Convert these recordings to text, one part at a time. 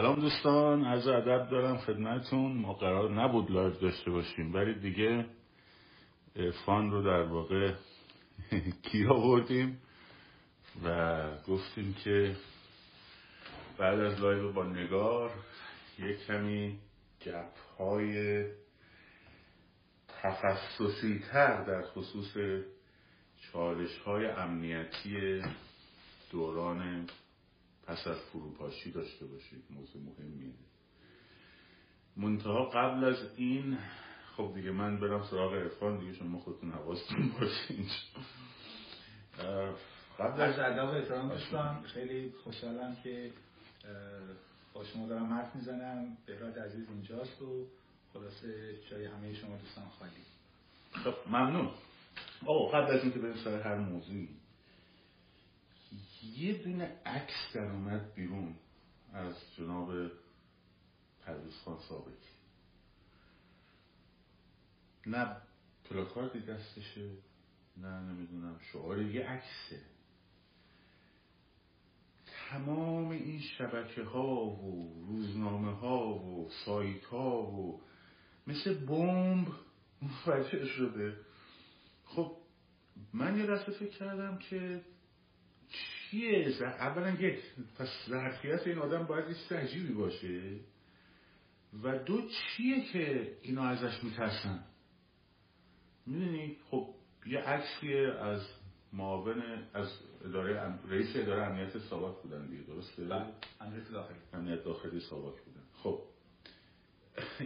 سلام دوستان عرض ادب دارم خدمتون ما قرار نبود live داشته باشیم ولی دیگه فان رو در واقع کی آوردیم و گفتیم که بعد از live با نگار یک کمی گپ های تخصصی تر در خصوص چالش های امنیتی دوران پس از فروپاشی داشته باشید موضوع مهمیه. منتها قبل از این خب دیگه من برم سراغ ارفان دیگه شما خودتون حواستون باشین. قبل از ادب احترام دوستان خیلی خوشحالم که با شما دارم حرف می‌زنم. بهراد عزیز اینجاست و خلاصه جای همه شما دوستان خالی. خب ممنون. آقا قبل از اینکه بریم سر هر موضوعی یه دونه عکس در اومد بیرون از جناب پرویز خان ثابتی. نه پلاکاردی دستشه نه نمی‌دونم شعار یه عکسه. تمام این شبکه ها و روزنامه ها و سایت ها و مثل بمب منفجر شده. خب من یه دسته فکر کردم که چیه؟ اولا یک پس ظرفیت این آدم باید یه عجیبی باشه. و دو چیه که اینا ازش میترسن؟ می‌دونی؟ خب یه عکسیه از معاون از اداره رئیس اداره امنیت سابق بودن دیگه درسته؟ بله امنیت داخلی. امنیت داخلی سابق بودن. خب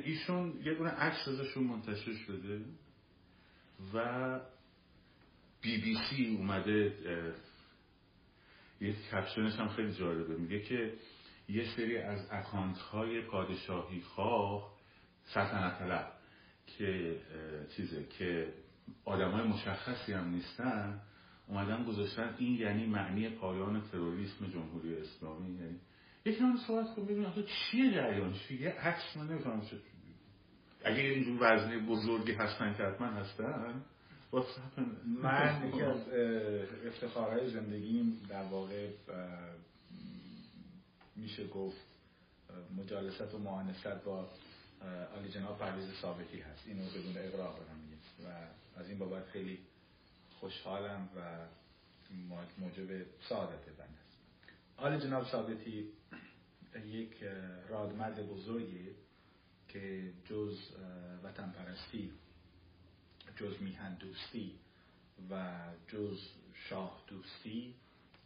ایشون یه دونه عکس ازشون منتشر شده و بی بی سی اومده یه کپشنش هم خیلی جالبه. میگه که یه سری از اکانت های پادشاهی خواه سلطنت طلب که چیزه که آدم های مشخصی هم نیستن اومدن گذاشتن. این یعنی معنی پایان تروریسم جمهوری اسلامی؟ یعنی یکی من صحبت کن ببینم چیه جریان؟ چیه یه عکس من نمیفهم اگه اینجور وزنی بزرگی هستن که حتما هستن. من یکی از افتخارهای زندگیم در واقع میشه گفت مجالست و معانست با آلی جناب پرویز ثابتی هست. اینو بدون اقراق دارم و از این بابت خیلی خوشحالم و موجب سعادت بند است. آلی جناب ثابتی یک رادمرد بزرگی که جز وطن پرستی جز میهن دوستی و جز شاه دوستی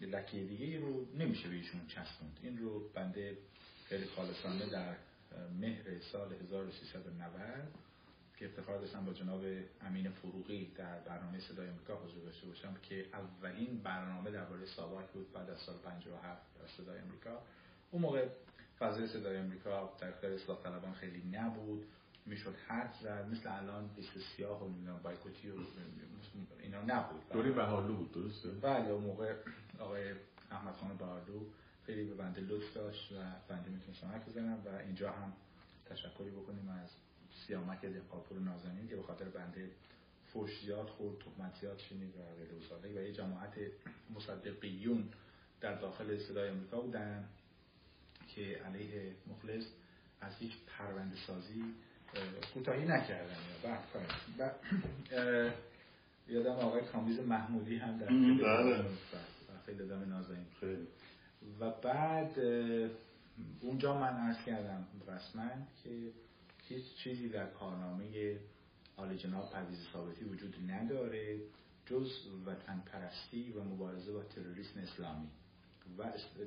لکه دیگه رو نمیشه به ایشون چسبوند. این رو بنده خیلی خالصانه در مهر سال 1390 که افتخار داشتم با جناب امین فروغی در برنامه صدای امریکا حضور داشته باشم که اولین برنامه درباره ساواک بود بعد از سال 57 در صدای امریکا. اون موقع فضای صدای امریکا در اختیار اصلاح طلبان خیلی نبود. می‌شد حرف زد مثل الان لیست سیاه و بایکوتی و اینا نبود. دوری بهارلو بود درسته؟ بله اون موقع آقای احمد خان بهارلو خیلی به بنده لطف داشت و بنده می‌تونستم حرف بزنم و اینجا هم تشکری بکنیم از سیامک دقاپور نازنین که به خاطر بنده فوش زیاد خورد تهمت زیاد شنید و غیر و یه جماعت مصدقیون در داخل صدای امریکا بودن که علیه مخلص از هیچ پرونده سازی کوتاهی نکردن و یادم آقای کامیز محمودی هم در بله. خیلی دم نازنین. و بعد اونجا من عرض کردم رسما که هیچ چیزی در کارنامه آل جناب پرویز ثابتی وجود نداره جز وطن پرستی و مبارزه با تروریسم اسلامی و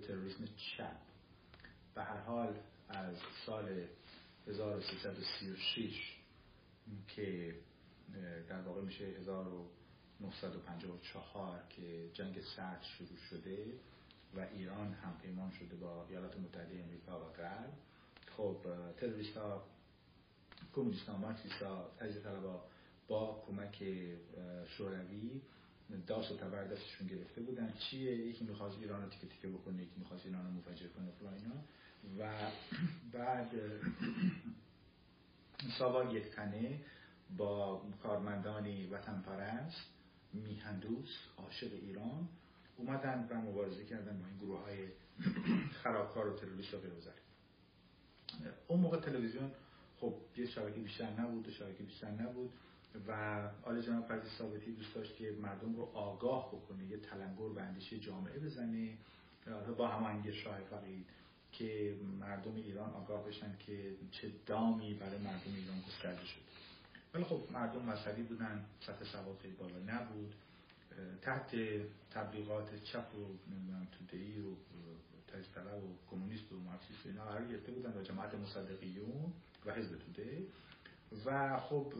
تروریسم چپ. به هر حال از سال 1336 که در واقع میشه 1954 که جنگ سرد شروع شده و ایران هم پیمان شده با ایالات متحده امریکا و غرب. خب تروریست ها کمونیست ها مارکسیست ها طلبا با کمک شوروی داس و تبر دستشون گرفته بودن. چیه؟ یکی می‌خواست ایران رو تیکه تیکه بکنه یکی می‌خواست ایران رو مفجر کنه فلان اینا. و بعد ساواک یک تنه با کارمندانی وطن پرست میهندوس عاشق ایران اومدن و مبارزه کردن با این گروه های خرابکار و تروریست و غیره اون موقع تلویزیون خب یه شبکه بیشتر نبود دو شبکه بیشتر نبود و آل جناب فرزی ثابتی دوست داشت که مردم رو آگاه بکنه یه تلنگر به اندیشه جامعه بزنه. با هماهنگی شاه فقید که مردم ایران آگاه بشن که چه دامی برای مردم ایران گسترده شد. ولی خب مردم مذهبی بودن سطح سواد خیلی بالا نبود. تحت تبلیغات چپ و نمی‌دونم تودهی و تجزیه و کمونیست و مارکسیست اینا قرار گرفته بودن و جماعت مصدقیون و حزب توده و خب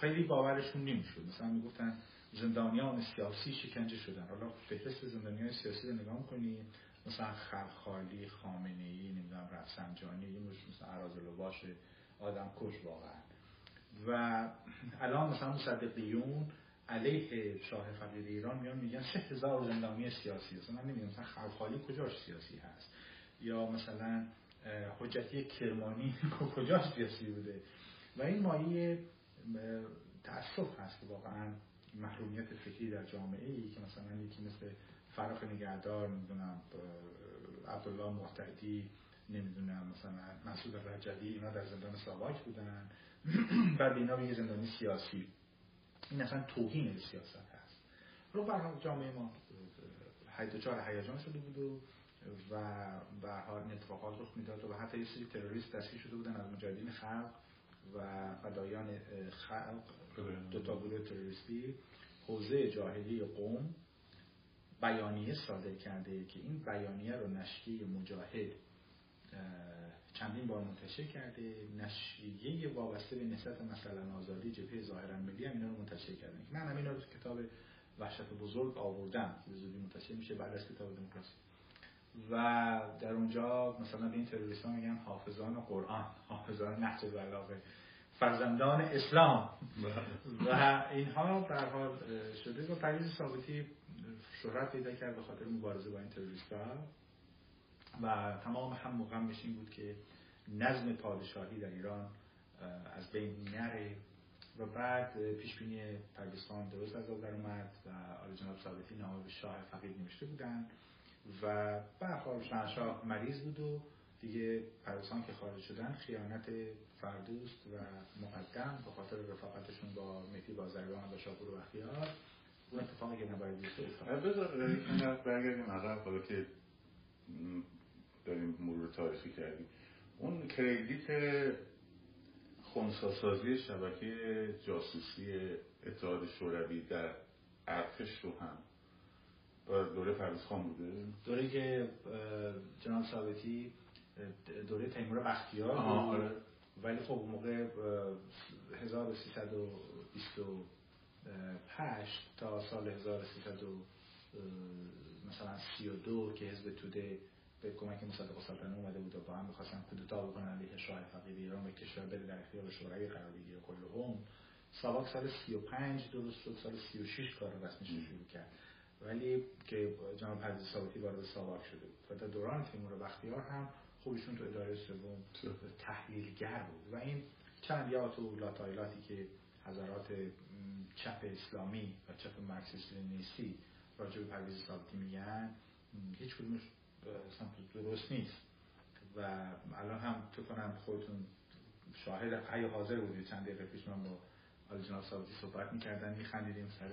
خیلی باورشون نمی‌شد. مثلا می‌گفتن زندانیان سیاسی شکنجه شدن. حالا فهرست زندانیان سیاسی رو نگاه کنید مثلا خرخالی خامنه ای نمی‌دونم رفسنجانی این مثلا عرازل باشه آدم کش واقعا. و الان مثلا مصدقیون علیه شاه فقید ایران میان میگن سه هزار زندانی سیاسی هست. من نمی‌دونم مثلا خرخالی کجاش سیاسی هست؟ یا مثلا حجتی کرمانی کجاش سیاسی بوده؟ و این مایه تأسف هست که واقعا محرومیت فکری در جامعه ای که مثلا یکی مثل فرق نگهدار نمی‌دونم عبدالله محتدی نمی‌دونم مثلا مسعود رجلی اینا در زندان ساواک بودن. بعد اینا به زندانی سیاسی. این اصلا توهین سیاست هست. رو برنامه جامعه ما چهار هیجان شده بود و به حال اتفاقات رخ می‌داد و حتی یه سری تروریست دستگیر شده بودن از مجاهدین خلق و فدایان خلق. دو تا گروه تروریستی. حوزه جاهلی قوم. بیانیه صادر کرده که این بیانیه رو نشریه مجاهد چندین بار منتشر کرده. نشریه وابسته به نسبت مثلا آزادی جبهه ظاهرا ملی هم اینا رو منتشر کرده من هم اینا رو تو کتاب وحشت بزرگ آوردم که زودی منتشر میشه بعد از کتاب دموکراسی. و در اونجا مثلا به این تروریست ها میگن حافظان قرآن حافظان نهج بلاغه فرزندان اسلام. و اینها در حال شده. و پریز ثابتی شهرت پیدا کرد به خاطر مبارزه با این تروریست ها و تمام هم مقامش این بود که نظم پادشاهی در ایران از بین نره و بعد پیش بینی خان درست از در اومد و آل جناب ثابتی نامه به شاه فقید نوشته بودن و برخواه شاه مریض بود و دیگه پرویز که خارج شدن خیانت فردوست و مقدم به خاطر رفاقتشون با مهدی بازرگان و شاپور و بختیار. برگردیم عقب حالا که داریم مرور تاریخی کردیم اون کردیت خونساسازی شبکه جاسوسی اتحاد شوروی در ارتش رو هم دوره پرویز خان بوده دوره که جناب ثابتی دوره تیمور بختیار ولی خب موقع 1320 پشت تا سال 1302 مثلا 32 که حزب توده به کمک مصدق سلطنه اومده بود و با هم می‌خواستن کودتا بکنن علیه شاه فقید ایران و کشور بده در اختیار شورای قرار بگیره. کلهم ساواک سال 35 درست شد سال 36 کار رسمی شروع کرد. ولی که جناب پرویز ثابتی وارد ساواک شده بود. و در دوران تیمور بختیار هم خب ایشون تو اداره سوم تحلیلگر بود. و این چرندیات و لاطائلاتی که حضرات چپ اسلامی و چپ مارکسیست لنینیستی راجع به پرویز ثابتی میگن. هیچ کدومش درست نیست. و الان هم فکر کنم خودتون شاهد حی و حاضر بودید. چند دقیقه پیش من با آل جناب صحبت می‌کردن میخندیدیم سر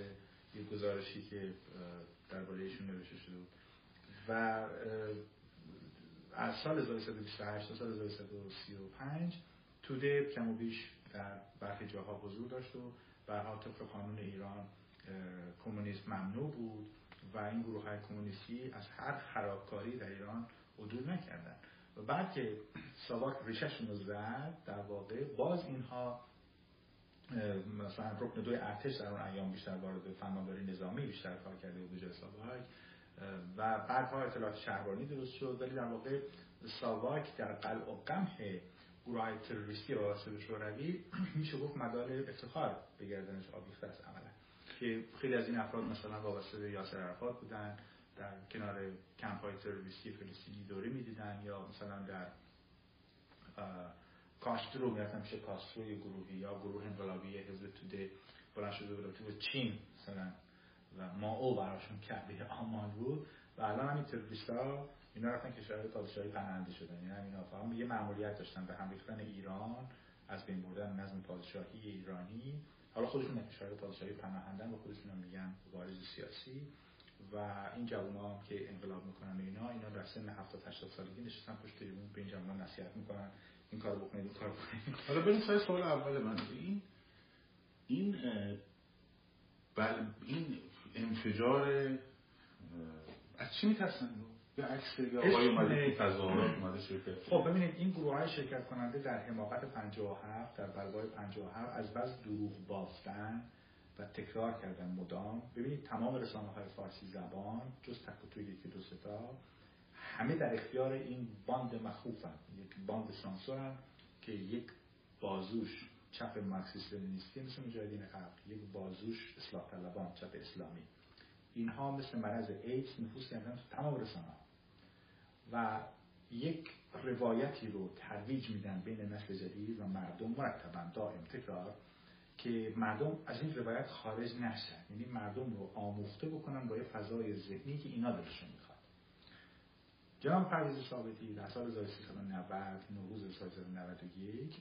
یه گزارشی که درباره ایشون نوشته شده بود. و از سال 1328 تا سال 1335 توده کم و بیش در برخی جاها حضور داشت و برها طبق قانون ایران کمونیسم ممنوع بود و این گروه های کمونیستی از هر خرابکاری در ایران عدول نکردن و بعد که ساواک ریششون رو زد در واقع باز اینها مثلا رکن دوی ارتش در اون ایام بیشتر وارد فرمانداری نظامی بیشتر کار کرده بود جای ساواک. و بعدها اطلاعات شهربانی درست شد. ولی در واقع ساواک در قلع و قمح گروه تروریستی وابسته شوروی میشه گفت مدار افتخار به گردنش آویخته است عملا. که خیلی از این افراد مثلا وابسته به یاسر عرفات بودن در کنار کمپ های تروریستی فلسطینی دوره می‌دیدن یا مثلا در کاسترو می‌رفتن میشه کاسترو گروهی یا گروه انقلابی حزب توده بلند شده بود تو چین مثلا و ما او براشون کرده آمان بود. و الان همین ها اینا رفتن کشور پادشاهی پناهنده شدن. یعنی اینا فهم یه مأموریت داشتن به هم ریختن ایران از بین بردن نظم پادشاهی ایرانی. حالا خودشون کشور پادشاهی پناهندن و خودشون میگن مبارز سیاسی. و این جوان ها که انقلاب می‌کنن اینا اینا در سن 70 80 سالگی نشستن پشت تریبون به این جوان نصیحت می‌کنن. این کار بکنید این کار بکنید. حالا بریم سر سوال اول من. این این بل این انفجار از چی میترسن؟ یا عکس یا آقای اومده تو تظاهرات اومده شرکت خب ببینید این گروه های شرکت کننده در حماقت 57 در برگاه 57 از بس دروغ بافتن و تکرار کردن مدام. ببینید تمام رسانه های فارسی زبان جز تک و توک یکی دو سه تا همه در اختیار این باند مخوفن یک باند سانسورن که یک بازوش چپ مارکسیست لنینیستی مثل مجاهدین خلق یک بازوش اصلاح طلبان چپ اسلامی. اینها مثل مرض ایدز نفوذ کردن تمام رسانه و یک روایتی رو ترویج میدن بین نسل جدید و مردم مرتبا دائم تکرار که مردم از این روایت خارج نشن. یعنی مردم رو آموخته بکنن با یه فضای ذهنی که اینا دلشون می‌خواد. جناب پرویز ثابتی در سال 1390 نوروز 1391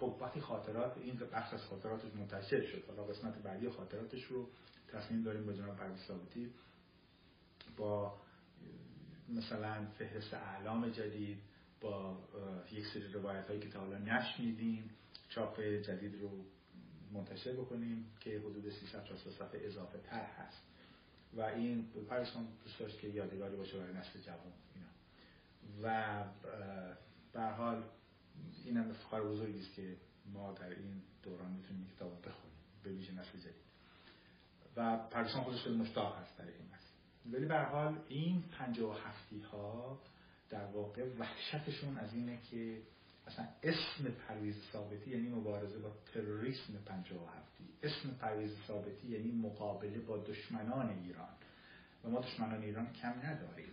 خب وقتی خاطرات این بخش از خاطراتش منتشر شد حالا قسمت بعدی خاطراتش رو تصمیم داریم با جناب پرویز ثابتی با مثلا فهرست اعلام جدید با یک سری روایت هایی که تا حالا نشنیدیم چاپ جدید رو منتشر بکنیم که حدود 300 تا صفحه اضافه تر هست. و این پرسان دوست داشت که یادگاری باشه برای نسل جوان اینا. و به حال این هم افتخار بزرگی است که ما در این دوران می‌تونیم کتاب بخونیم به ویژه نسل جدید. و پرسان خودش مشتاق هست در این ولی به حال این و هفتی ها در واقع وحشتشون از اینه که اصلا اسم پرویز ثابتی یعنی مبارزه با تروریسم و هفتی. اسم پرویز ثابتی یعنی مقابله با دشمنان ایران. و ما دشمنان ایران کم نداریم.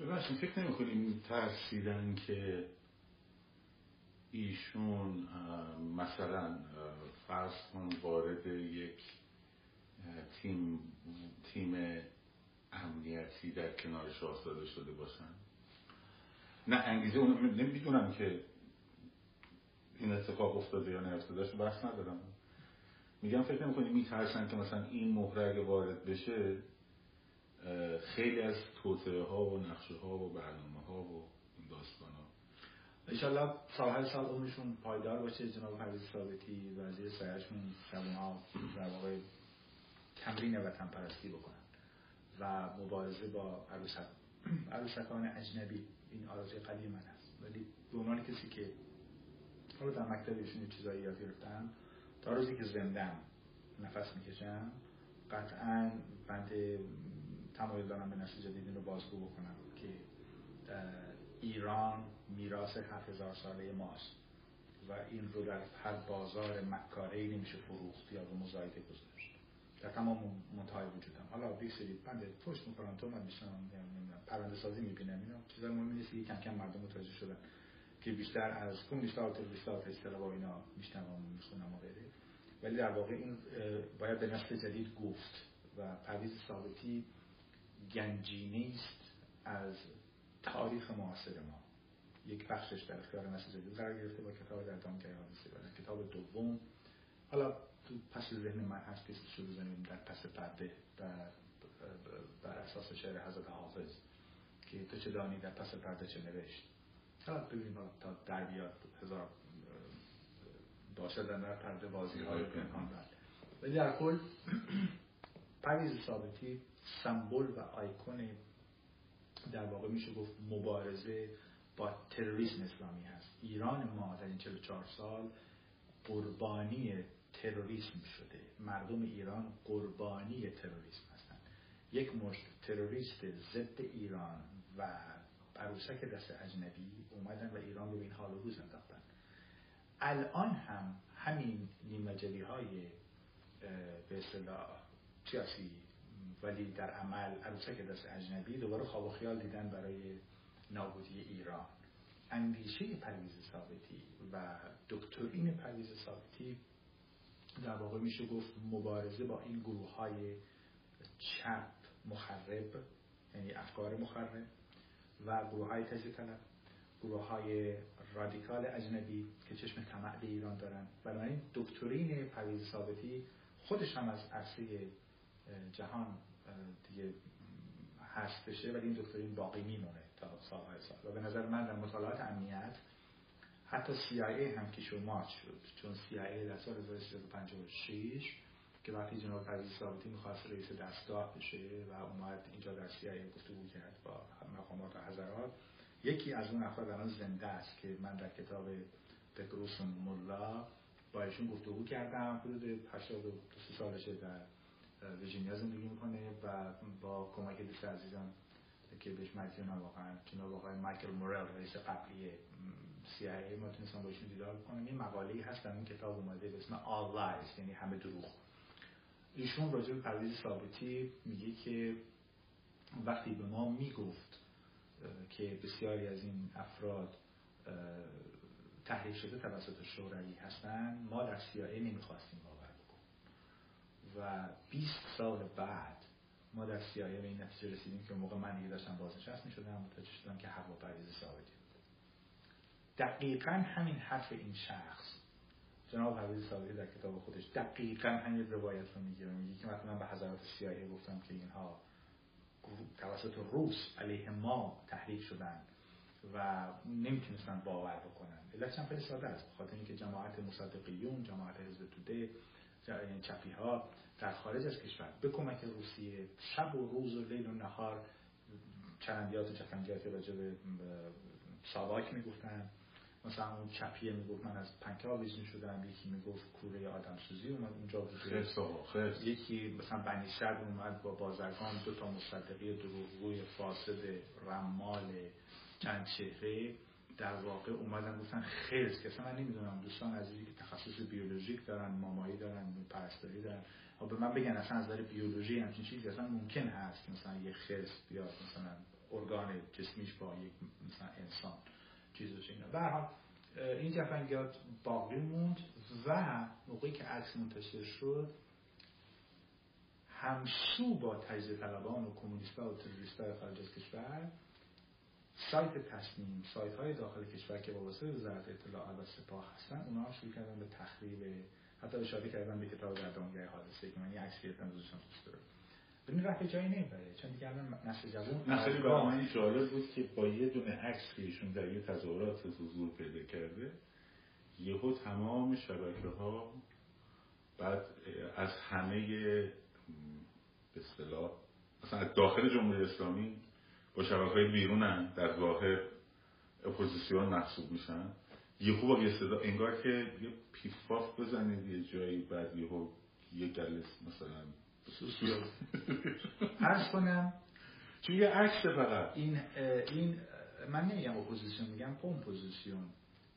ببخشید فکر نمی کنیم ترسیدن که ایشون مثلا فرض وارد یک تیم تیم امنیتی در کنار شاهزاده شده باشن؟ نه انگیزه اون نمی‌دونم که این اتفاق افتاده یا نیفتاده بحث ندارم. میگم فکر نمی کنی میترسن که مثلا این مهره اگه وارد بشه خیلی از توطعه ها و نقشه ها و برنامه ها و داستان ها انشالله سالهای سال عمرشون پایدار باشه. جناب پرویز ثابتی وزیر سایهشون ها در واقع تمرین وطن پرستی بکنن و مبارزه با عروسک عروسکان اجنبی. این آرزوی قدیم من هست ولی به عنوان کسی که حالا در مکتب ایشون چیزایی یاد گرفتم تا روزی که زندم نفس می‌کشم قطعا بند تمایل دارم به نسل جدید رو بازگو بکنم که ایران میراث هفت هزار ساله ماست و این رو در هر بازار مکاره نمیشه فروخت یا به مزایده گذاشت. در تمام منتهای وجودم. حالا یک سری بنده پشت می‌کنم تو من میشنم پرنده سازی می‌بینم اینا چیزا مهمی نیست. که کم کم مردم متوجه شدن که بیشتر از کم بیشتر تا بیشتر تا با اینا میشنم و می‌خونم و غیره. ولی در واقع این باید به نسل جدید گفت و پرویز ثابتی گنجینه است از تاریخ معاصر ما. یک بخشش در اختیار نسل جدید قرار گرفته با کتاب در حادثه. کتاب دوم. حالا تو پس ذهن من هست که بزنیم در پس پرده در بر اساس شعر حضرت حافظ که تو چه دانی در پس پرده چه نوشت. حالا ببینیم تا در بیاد هزار باشد در پرده بازی های پنهان ولی در کل پریز ثابتی سمبل و آیکون در واقع میشه گفت مبارزه با تروریسم اسلامی هست. ایران ما در این 44 سال قربانی تروریسم شده. مردم ایران قربانی تروریسم هستند. یک مشت تروریست ضد ایران و عروسک دست اجنبی اومدن و ایران رو به این حال روز انداختن. الان هم همین نیمجلی های به اصطلاح سیاسی ولی در عمل عروسک دست اجنبی دوباره خواب و خیال دیدن برای نابودی ایران. اندیشه پرویز ثابتی و دکترین پرویز ثابتی در واقع میشه گفت مبارزه با این گروه های چپ مخرب یعنی افکار مخرب و گروه های تجزیه طلب گروه های رادیکال اجنبی که چشم طمع به ایران دارن. بنابراین دکترین پرویز ثابتی خودش هم از عرصه جهان دیگه هست بشه ولی این دکترین باقی میمونه تا سالهای سال. و به نظر من در مطالعات امنیت حتی CIA هم که مارچ شد چون CIA در سال 1356 که وقتی جناب پرویز ثابتی می‌خواست رئیس دستگاه بشه و اومد اینجا در CIA گفتگو کرد با مقامات و حضرات یکی از اون افراد الان زنده است که من در کتاب تکروس ملا با ایشون گفتگو کردم حدود 82 سالشه در ویرجینیا زندگی می‌کنه و با کمک دوست عزیزم که بهش مدیونم واقعا جناب آقای مایکل مورل رئیس قبلی CIA ما تونستم باشون دیدار بکنم یه مقاله هست در این کتاب اومده به اسم All Lies یعنی همه دروغ. ایشون راجع به پرویز ثابتی میگه که وقتی به ما می‌گفت که بسیاری از این افراد تحریک شده توسط شوروی هستن ما در CIA نمی‌خواستیم باور بکنیم. و 20 سال بعد ما در CIA به این نتیجه رسیدیم که موقع من دیگه داشتم بازنشست می‌شدم متوجه شدم که حق و پرویز ثابتی دقیقا همین حرف این شخص. جناب پرویز ثابتی در کتاب خودش دقیقا همین روایت رو میگه. میگه که مثلا به حضرات CIA گفتم که اینها توسط روس علیه ما تحریک شدن و نمی‌تونستن باور بکنن. علت هم خیلی ساده است. خاطر اینکه جماعت مصدقیون جماعت حزب توده یعنی چپی ها در خارج از کشور به کمک روسیه شب و روز و لیل و نهار چرندیات و چفنگیات راجع به ساواک می‌گفتن. مثلا اون چپیه می‌گفت من از پنکه آویزون شدم یکی می‌گفت کوره آدم سوزی اومد اونجا بود. یکی مثلا بنی سرد اومد با بازرگان دو تا مصدقی دروغگوی فاسد رمال چند چهره در واقع اومدن گفتن خیز که من نمی‌دونم دوستان عزیزی که تخصص بیولوژیک دارن مامایی دارن پرستاری دارن. و به من بگن اصلا از نظر بیولوژی همچین چیزی اصلا ممکن هست مثلا یه خرس بیاد مثلا ارگان جسمیش با یک مثلا انسان. چیزش اینا این جفنگیات باقی موند و موقعی که عکس منتشر شد همسو با تجزیه طلبان و کمونیستا و تروریستا خارج از کشور سایت تصمیم سایت های داخل کشور که واسه وزارت اطلاعات و سپاه هستن اونا هم شروع کردن به تخریب حتی اشاره کردن به کتاب گردانگاه حادثه که من یه عکس گرفتم دوستان دوست دارم ببین رفت جایی نمی‌بره. چون دیگه الان نسل جوان برای من جالب بود که با یه دونه عکس که ایشون در یه تظاهرات حضور پیدا کرده یهو تمام شبکه ها بعد از همه به اصطلاح مثلا داخل جمهوری اسلامی با شبکه های بیرونن در ظاهر اپوزیسیون محسوب میشن. یهو با یه صدا انگار که یه پیف پاف بزنید یه جایی بعد یهو یه گلس مثلا عرض کنم چون یه عکس فقط. این این من نمیگم اپوزیسیون میگم کمپوزیسیون.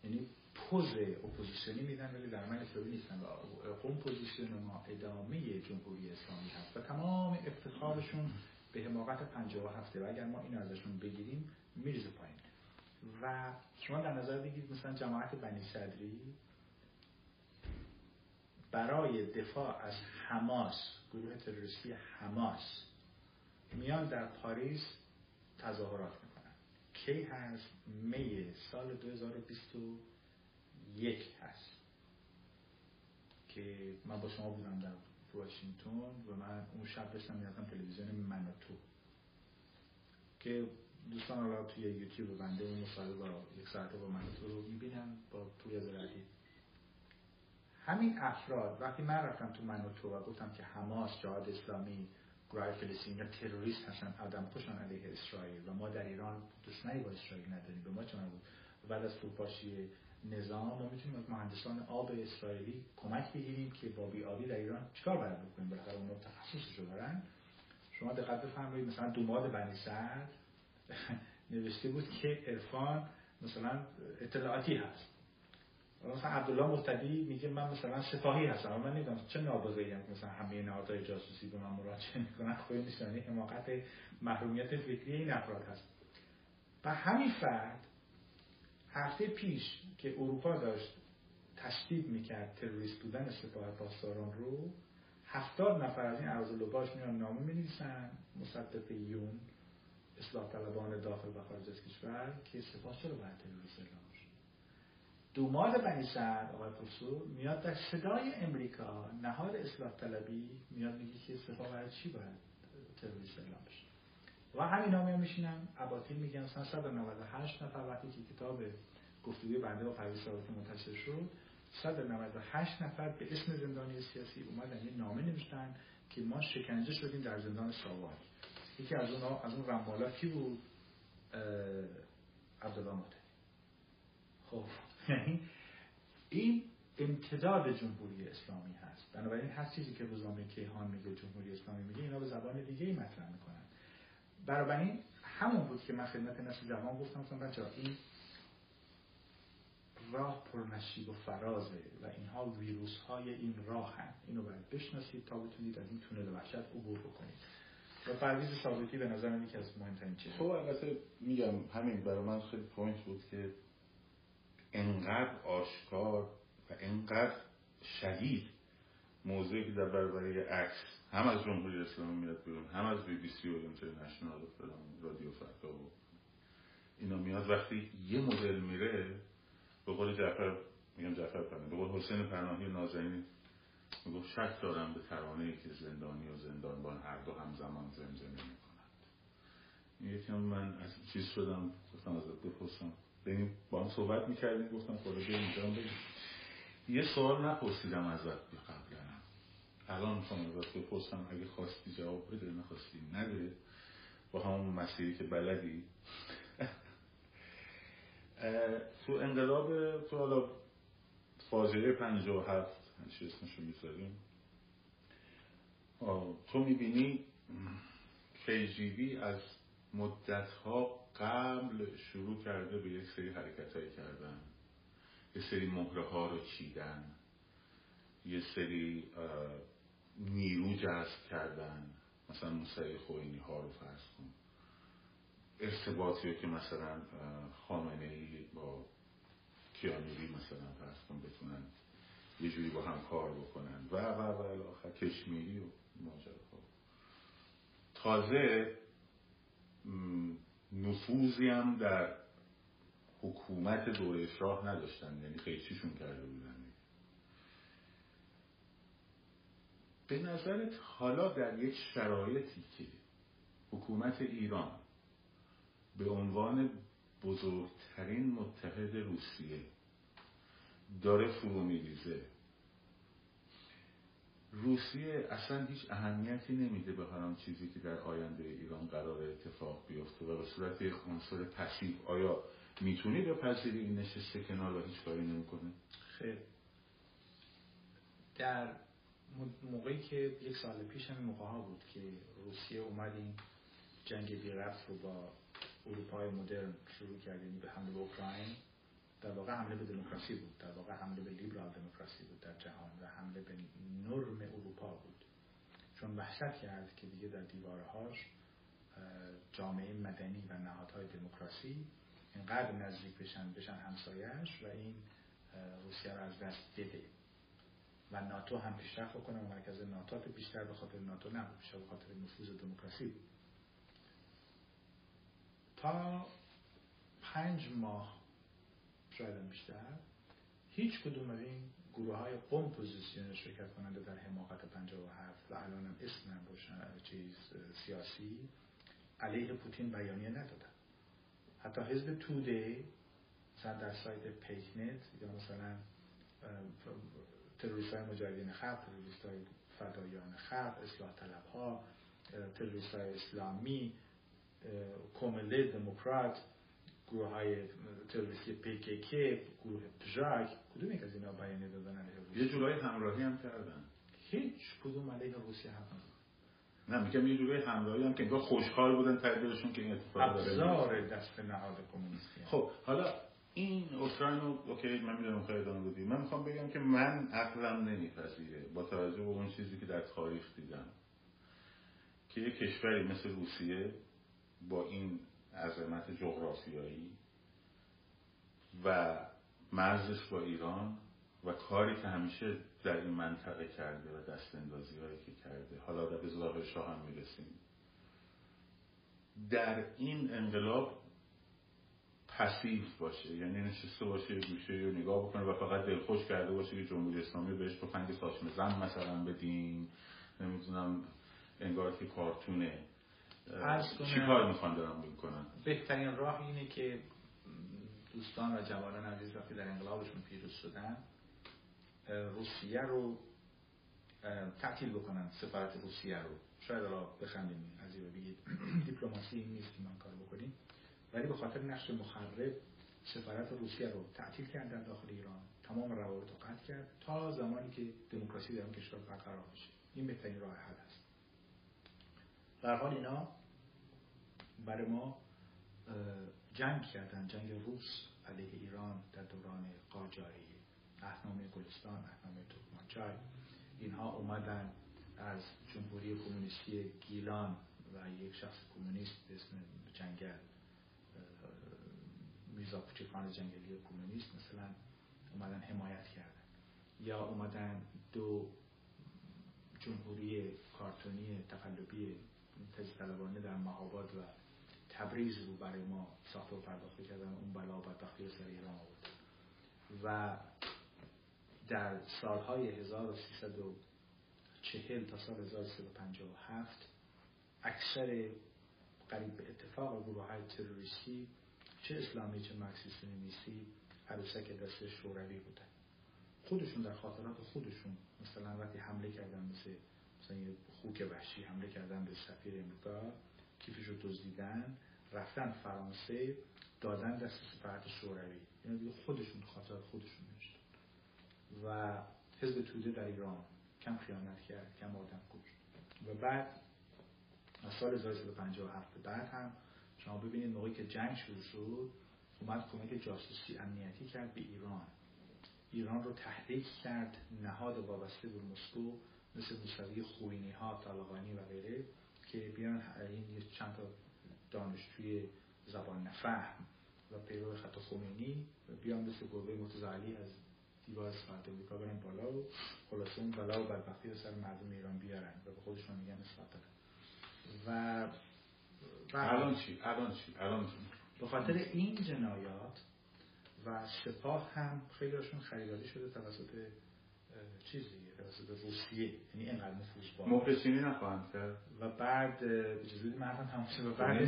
یعنی پوز اپوزیسیونی میدن ولی در من اسلامی نیستن. و کمپوزیسیون ما ادامه جمهوری اسلامی هست و تمام افتخارشون به حماقت 57 و اگر ما این ازشون بگیریم میریزه پایین. و شما در نظر بگیرید مثلا جماعت بنی صدری برای دفاع از حماس گروه تروریستی حماس میان در پاریس تظاهرات می‌کنن. کی هست؟ می سال 2021 هست. که من با شما بودم در واشنگتن و من اون شب داشتم می‌رفتم تلویزیون منوتو که دوستان حالا توی یوتیوب بنده اون مصاحبه با یک ساعته با منوتو رو می‌بینن با توی زراعی همین افراد وقتی من رفتم تو منوتو و گفتم که حماس جهاد اسلامی گروه فلسطینی یا تروریست هستن آدم کشان علیه اسرائیل و ما در ایران دشمنی با اسرائیل نداریم به ما چه بود بعد از فروپاشی نظام ما می‌تونیم از مهندسان آب اسرائیلی کمک بگیریم که با بی آبی در ایران چیکار باید بکنیم؟ بالاخره اونا تخصصشو دارن. شما دقت بفرمایید مثلا دوماد بنی سعد نوشته بود که عرفان مثلا اطلاعاتی هست. مثلا عبدالله مرتدی میگه من مثلا سپاهی هستم من نمی‌دونم چه نابغه‌ای هم مثلا همه نهادهای جاسوسی به من مراجعه می‌کنن خود نشانه حماقت محرومیت فکری این افراد هست. و همین فرد هفته پیش که اروپا داشت تشدید می‌کرد تروریست بودن سپاه پاسداران رو هفتاد نفر از این عرض لباش میان نامه می‌نویسن مصدق یون اصلاح طلبان داخل و خارج از کشور که سپاه چرا باید تروریست اعلام بشه دوماد بنی سعد آقای پروفسور میاد در صدای امریکا نهاد اصلاح طلبی میاد میگه که سپاه برای چی باید تروریست اعلام بشه؟ و همین ها میشینن اباطیل میگن مثلا 198 نفر وقتی که کتاب گفتگوی بنده و پرویز ثابتی منتشر شد 198 نفر به اسم زندانی سیاسی اومدن یه نامه نوشتن که ما شکنجه شدیم در زندان ساواک. یکی از اون از اون رمالا کی بود عبدالله مطلب خب یعنی این امتداد جمهوری اسلامی هست. بنابراین هر چیزی که روزنامه کیهان میگه جمهوری اسلامی میگه اینا به زبان دیگه ای مطرح می‌کنن. بنابراین همون بود که من خدمت نسل جوان گفتم بچه این راه پرنشیب و فرازه و اینها ویروس های این راه هم اینو باید بشناسید تا بتونید از این تونل وحشت عبور بکنید. و پرویز ثابتی به نظر یکی از مهمترین چیزا خب البته میگم همین برای من خیلی point بود که انقدر آشکار و انقدر شدید موضوعی که در برابر عکس هم از جمهوری اسلامی میاد بیرون هم از بی بی سی و اینترنشنال و رادیو فردا و اینا میاد. وقتی یه مدل میره به قول جعفر میگم جعفر پناهی به قول حسین پناهی نازنین می‌گفت شک دارم به ترانه که زندانی و زندانبان هر دو همزمان زمزمه می‌کنند. یکم من از چیز شدم گفتم ازت بپرسم ببین با هم صحبت می‌کردیم گفتم بیا اینجا بگیم. یه سوال نپرسیدم ازت قبلا. الان می‌خوام ازت بپرسم اگه خواستی جواب بده نخواستی نده با همون مسیری که بلدی. تو انقلاب تو حالا فاجعه 57 هنچی اسمشو می‌ذاریم. تو می‌بینی KGB از مدتها قبل شروع کرده به یک سری حرکت های کردن. یه سری مهره ها رو چیدن. یه سری نیرو جذب کردن. مثلا موسیقی خوینی ها رو فرض کن. ارتباطی که مثلا خامنه ای با کیانوری مثلا فرض کن بتونن یه جوری با هم کار بکنن. و و و الاخر کشمیری و ماجراها. تازه نفوذی هم در حکومت دوره شاه نداشتن یعنی قیچیشون کرده بودن. به نظرت حالا در یک شرایطی که حکومت ایران به عنوان بزرگترین متحد روسیه داره فرو میریزه روسیه اصلا هیچ اهمیتی نمیده به هر چیزی که در آینده ایران قرار اتفاق بیفته و به صورت یک عنصر پسیو آیا می‌تونی بپذیری این نشسته کنار و هیچ کاری نمی‌کنه؟ خیر. در موقعی که یک سال پیش هم موقع ها بود که روسیه اومد این جنگ بیرفت رو با اروپای مدرن شروع کرد یعنی به حمله اوکراین در واقع حمله به دموکراسی بود در واقع حمله به لیبرال دموکراسی بود در جهان و حمله به نرم اروپا بود. چون وحشت کرد که دیگه در دیوارهاش جامعه مدنی و نهادهای دموکراسی اینقدر نزدیک بشن بشن همسایش و این روسیه رو از دست بده. و ناتو هم پیشرفت کنه و مرکز ناتو بیشتر به خاطر ناتو نه بیشتر به خاطر نفوذ دموکراسی تا پنج ماه شاید بیشتر هیچ کدوم از این گروه های قوم پوزیسیون شرکت کننده در حماقت 57 و الان هم اسم چیز سیاسی علیه پوتین بیانیه ندادن. حتی حزب توده مثلا در سایت پیکنت یا مثلا تروریست های مجاهدین خلق تروریست های فدایان خلق اصلاح طلب ها تروریست های اسلامی کومله دموکرات گروه های تروریستی پیکیکی گروه پژاک کدوم یک از اینا بیانیه دادن علیه روسیه؟ یه جورای همراهی هم کردن. هیچ کدوم علیه روسیه هم نه میگم یه جورای همراهی هم که انگار خوشحال بودن تقدیرشون که این اتفاق داره. ابزار دست نهاد کمونیستی خب حالا این اوکراین رو اوکی من می‌دونم خیلی ادامه بدی من می‌خوام بگم که من عقلم نمیپذیره با توجه به اون چیزی که در تاریخ دیدم که یه کشوری مثل روسیه با این عظمت جغرافیایی و مرزش با ایران و کاری که همیشه در این منطقه کرده و دست اندازی هایی که کرده. حالا در به شاه هم می‌رسیم. در این انقلاب پسیو باشه. یعنی نشسته باشه گوشه رو نگاه بکنه و فقط دلخوش کرده باشه که جمهوری اسلامی بهش تفنگ ساچمه زن مثلا بدین. نمی‌دونم انگار که کارتونه. چی کار می‌خوان دارم بکنن بهترین راه اینه که دوستان و جوانان عزیز وقتی در انقلابشون پیروز شدن روسیه رو تعطیل بکنن سفارت روسیه رو. شاید را بخندیم از بگید. دیپلماسی این نیست که من کار بکنیم. ولی به خاطر نقش مخرب سفارت روسیه رو تعطیل کردن داخل ایران. تمام روابط رو قطع کرد تا زمانی که دموکراسی در اون کشور برقرار بشه. این بهترین راه حل است در حال اینا برای ما جنگ کردن جنگ روس علیه ایران در دوران قاجاری اهنامه گلستان اهنامه ترکمانچای اینها اومدن از جمهوری کمونیستی گیلان و یک شخص کمونیست به اسم جنگل میرزا کوچکان جنگلی کمونیست مثلا اومدن حمایت کردن. یا اومدن دو جمهوری کارتونی تقلبی تجطلبانه در مهاباد و تبریز رو برای ما ساخت و پرداخته کردن. اون بلا و بدبختی سر ایران آورد. و در سالهای 1340 تا سال 1357 اکثر قریب به اتفاق گروه های تروریستی چه اسلامی چه مارکسیست نمیسی عروسک دست شوروی بودن. خودشون در خاطرات خودشون مثلا وقتی حمله کردن مثل مثلا یه خوک وحشی حمله کردن به سفیر امریکا کیفش رو دزدیدن رفتن فرانسه دادن دست سفارت شوروی. یعنی دیگه خودشون خاطرات خودشون نوشتن و حزب توده در ایران کم خیانت کرد کم آدم کشت. و بعد از سال 1357 بعد هم شما ببینید موقعی که جنگ شروع شد اومد کمک جاسوسی امنیتی کرد به ایران. ایران رو تحریک کرد نهاد وابسته به مسکو. مثل موسوی خوینی ها طالقانی و غیره که بیان این چند تا دانشجوی زبان نفهم و پیرو خط خمینی بیان مثل گربه متزعلی از دیوار سفارت امریکا برن بالا و خلاصه اون بلا و بدبختی رو سر مردم ایران بیارن و به خودشون میگن اصلاح و الان چی؟ الان چی؟ الان؟ به خاطر این جنایات و سپاه هم خیلی هاشون خریداری شده توسط چیزی توسط روسیه یعنی اینقدر نفوذ با مخلصینی نخواهند کرد. و بعد اجازه هم تمام شد و بعد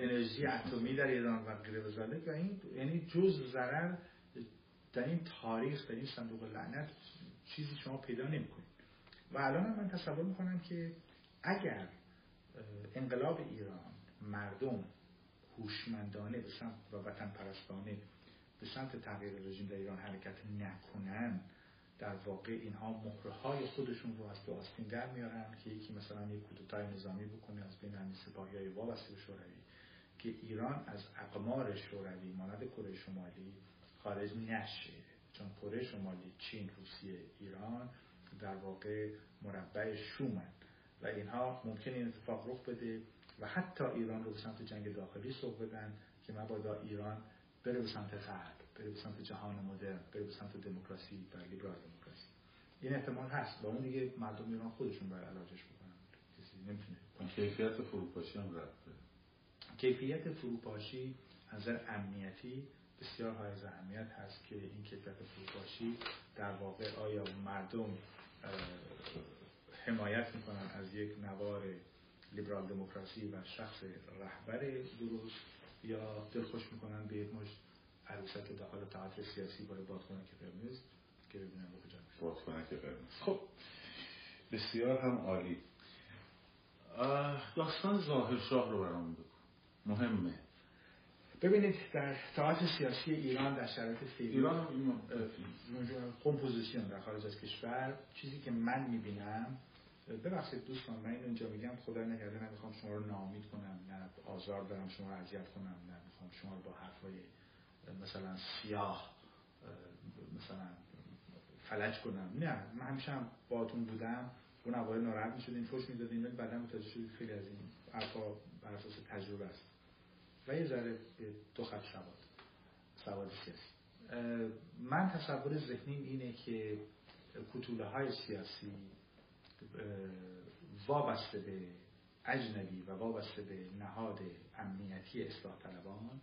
انرژی اتمی در ایران و غیره و این یعنی جز ضرر در این تاریخ در این صندوق لعنت چیزی شما پیدا نمی‌کنید. و الان من تصور می‌کنم که اگر انقلاب ایران مردم هوشمندانه به سمت و وطن پرستانه به سمت تغییر رژیم در ایران حرکت نکنن در واقع اینها مهره های خودشون رو از دو آستین در میارن که یکی مثلا یک کودتای نظامی بکنه از بین همین سپاهی های وابسته به شوروی که ایران از اقمار شوروی مانند کره شمالی خارج نشه. چون کره شمالی چین روسیه ایران در واقع مربع شومن. و اینها ممکن این اتفاق رخ بده و حتی ایران رو به سمت جنگ داخلی سوق بدن که مبادا ایران بره به سمت غرب. بره به سمت جهان مدرن بره به سمت دموکراسی و لیبرال دموکراسی. این احتمال هست. و اون دیگه مردم ایران خودشون باید علاجش بکنن. کسی نمی‌تونه. کیفیت فروپاشی هم رفته کیفیت فروپاشی از امنیتی بسیار های اهمیت هست که این کیفیت فروپاشی در واقع آیا مردم حمایت می‌کنن از یک نوار لیبرال دموکراسی و شخص رهبر درست یا دلخوش می‌کنن به یک مش عروسک داخل تئاتر سیاسی برای بادکنک قرمز که ببینن به کجا بادکنک قرمز. خب. بسیار هم عالی. داستان ظاهر شاه رو برام بگو. مهمه. ببینید در تئاتر سیاسی ایران در شرایط فعلی ایران composition در خارج از کشور. چیزی که من می‌بینم ببخشید دوستان من اینجا میگم خدا نکرده نمی‌خوام شما رو ناامید کنم نه آزار دارم شما رو اذیت کنم نه می‌خوام شما رو با حرفای مثلا سیاه مثلا فلج کنم. نه من همیشه هم باتون بودم. اون اوایل ناراحت می‌شدین فوش می‌دادین ولی بعدا متوجه شدید خیلی از این حرفا بر اساس تجربه است. و یه ذره دو خط سواد سواد سیاسی. من تصور ذهنیم اینه که کتوله های سیاسی وابسته به اجنبی و وابسته به نهاد امنیتی اصلاح طلبان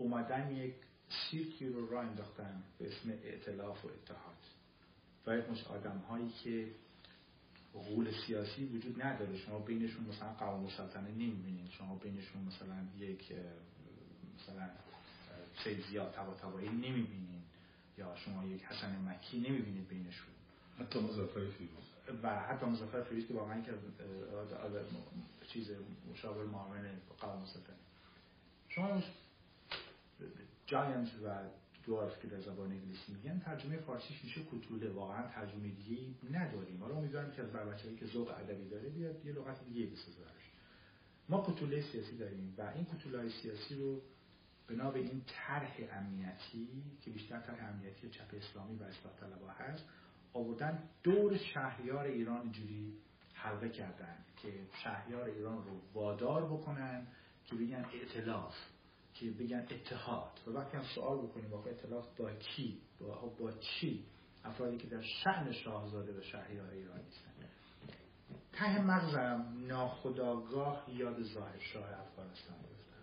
اومدن یک سیرکی رو را انداختن به اسم اعتلاف و اتحاد. و یک مش آدم هایی که غول سیاسی وجود نداره. شما بینشون مثلا قوام سلطنه نمی‌بینید شما بینشون مثلا یک مثلا سید زیاد تبا تبایی نمی‌بینید یا شما یک حسن مکی نمی‌بینید بینشون. حتی مزفر فیروز. و حتی مزفر فیروز که واقعا که چیز مشاور معاون قوام سلطنه. شما جاینت و دوارف که در زبان انگلیسی میگن ترجمه فارسیش میشه کتوله واقعا ترجمه دیگه نداریم. حالا امیدوارم که از بر که ذوق ادبی داره بیاد یه لغت دیگه بسازه ما کتوله سیاسی داریم و این کتوله سیاسی رو بنا به این طرح امنیتی که بیشتر طرح امنیتی چپ اسلامی و اصلاح طلبها هست آوردن دور شهریار ایران جوری حلقه کردن که شهریار ایران رو وادار بکنن که بگن ائتلاف که بگن اتحاد. و وقتی هم سوال بکنیم واقع اطلاف با کی؟ با, با چی؟ افرادی که در شعن شاهزاده و شهریار ایران نیستن. ته مغزم ناخداگاه یاد ظاهر شاه افغانستان گفتم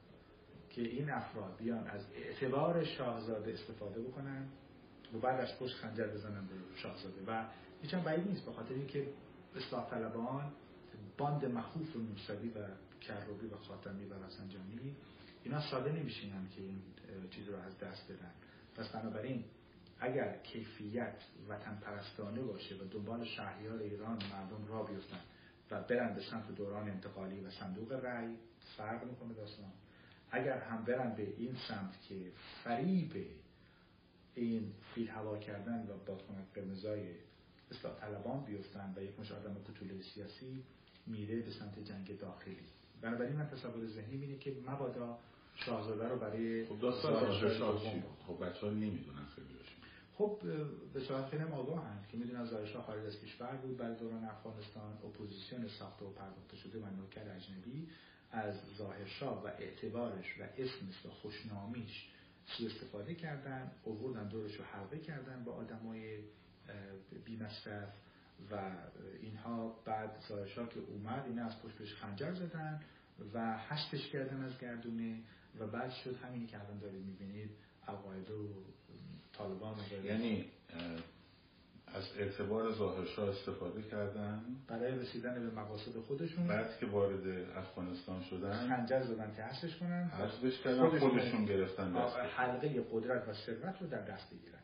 که این افراد بیان از اعتبار شاهزاده استفاده بکنن و بعد از پشت خنجر بزنن به شاهزاده. و هیچ هم بعید نیست به خاطر اینکه اصلاح طلبان باند مخوف و موسوی و کروبی و خاتمی و رفسنجانی اینا ساده نمیشینن که این چیز رو از دست بدن. پس بنابراین اگر کیفیت وطن پرستانه باشه و دنبال شهریار ایران مردم را بیفتن و برن به سمت دوران انتقالی و صندوق رأی فرق می‌کنه داستان. اگر هم برن به این سمت که فریب این فیل هوا کردن و بادکنک قرمزای اصلاح طلبان بیفتن و یک مشت آدم سیاسی میره به سمت جنگ داخلی. بنابراین من تصور ذهنی اینه که مبادا شاهزاده رو برای خب داستان شاه خب بچه ها نمی‌دونن خیلی خب به صورت خیلی هم که می‌دونن ظاهرشاه خارج از کشور بود. برای دوران افغانستان اپوزیسیون ساخته و پرداخته شده و نوکر اجنبی از ظاهرشاه و اعتبارش و اسمش و خوشنامیش سو استفاده کردن اووردن دورش رو حلقه کردن با آدمای بیمصرف و اینها بعد زارشاه که اومد اینا از پشت خنجر زدن و هشتش کردن از گردونه و بعد شد همینی که الان دارید می‌بینید القاعده و طالبان یعنی از اعتبار ظاهرشاه استفاده کردن. برای رسیدن به مقاصد خودشون. بعد که وارد افغانستان شدن. خنجر زدن که حسش کنن. حسش کردن خودشون, خودشون گرفتن دست حلقه قدرت و ثروت رو در دست بگیرن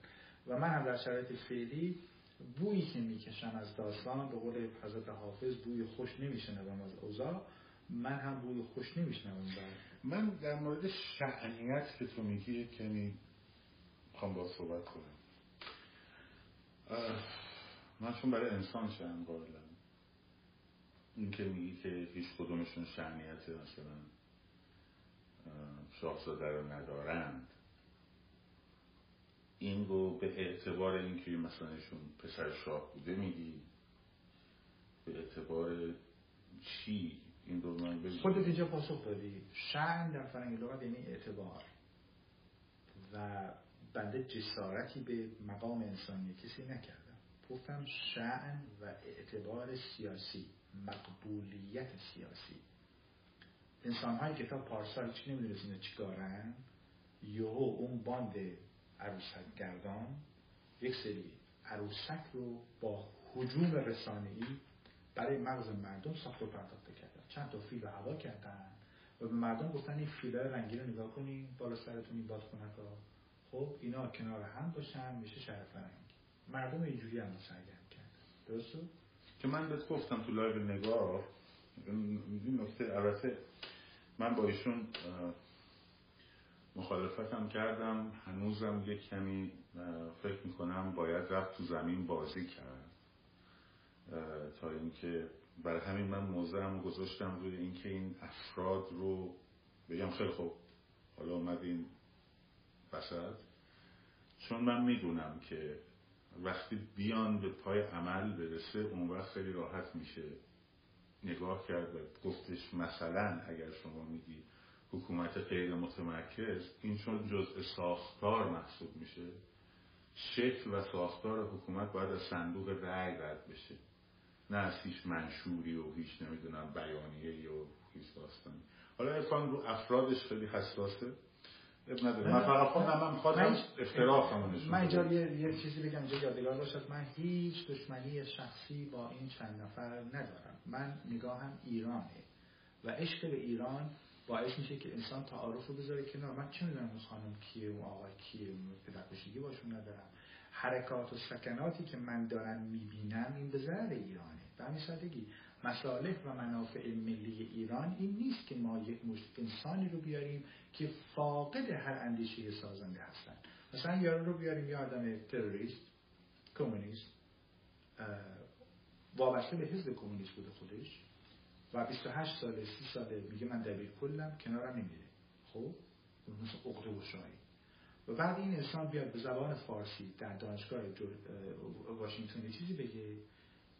و من هم در شرایط فعلی بویی که می‌کشم از داستان به قول حضرت حافظ بوی خوش نمیشنوم از اوضاع. من هم بوی خوش نمیشنوم من در مورد شعنیت که تو میگی کمی خوام با صحبت کنم. من چون برای انسان شعن قائلم. این که میگی که هیچ کدومشون شعنیت مثلا شاهزاده رو ندارند. این رو به اعتبار اینکه مثلا ایشون پسر شاه بوده میگی؟ به اعتبار چی این رو من بگیم خودت اینجا پاسخ دادی. شعن در فرنگ لغت یعنی اعتبار. و بنده جسارتی به مقام انسانی کسی نکردم. گفتم شعن و اعتبار سیاسی مقبولیت سیاسی. انسان های کتاب پارسال چی نمی‌دونست اینا چیکارن یهو اون باند عروسک گردان یک سری عروسک رو با حجوم رسانه‌ای برای مغز مردم ساخت و پرداخته کردن. چند تا فیل رو هوا کردن و به مردم گفتن این فیلای رنگی رو نگاه کنین بالا سرتون این بادکنک ها خب اینا کنار هم باشن میشه شهر فرنگ مردم اینجوری هم سرگرم کردن. درسته؟ که من بهت گفتم تو live نگاه این نکته البته من با ایشون مخالفتم کردم. هنوزم یک کمی فکر می‌کنم باید رفت تو زمین بازی کرد. تا اینکه برای همین من موضعم گذاشتم روی اینکه این افراد رو بگم خیلی خوب حالا اومدین وسط. چون من می‌دونم که وقتی بیان به پای عمل برسه اون وقت خیلی راحت میشه نگاه کرد و گفتش مثلا اگر شما میگی حکومت غیر متمرکز این چون جزء ساختار محسوب میشه شکل و ساختار حکومت باید از صندوق رأی رد بشه. نه از هیچ منشوری و هیچ نمی‌دونم بیانیه و هیچ داستانی. حالا ارفان رو افرادش خیلی حساسه. نداره. من فقط خودم من من اینجا. یه, یه چیزی بگم اینجا یادگار باشد. من هیچ دشمنی شخصی با این چند نفر ندارم. من نگاهم ایرانه و عشق به ایران باعث میشه که انسان تعارف رو بذاره کنار. من چه می‌دونم اون خانم کیه اون آقا کیه اون پدرکشگی باشون ندارم. حرکات و سکناتی که من دارم می‌بینم این به ضرر ایرانه. به همین سادگی مصالح و منافع ملی ایران این نیست که ما یک مشت انسانی رو بیاریم که فاقد هر اندیشه سازنده هستن. مثلا یارو رو بیاریم یه آدم تروریست کمونیست وابسته به حزب کمونیست بوده خودش. و 28 ساله 30 ساله میگه من دبیر کلم کنارم نمیره. خب؟ مثل عقده و شاهی و بعد این انسان بیاد به زبان فارسی در دانشگاه واشنگتن چیزی بگه.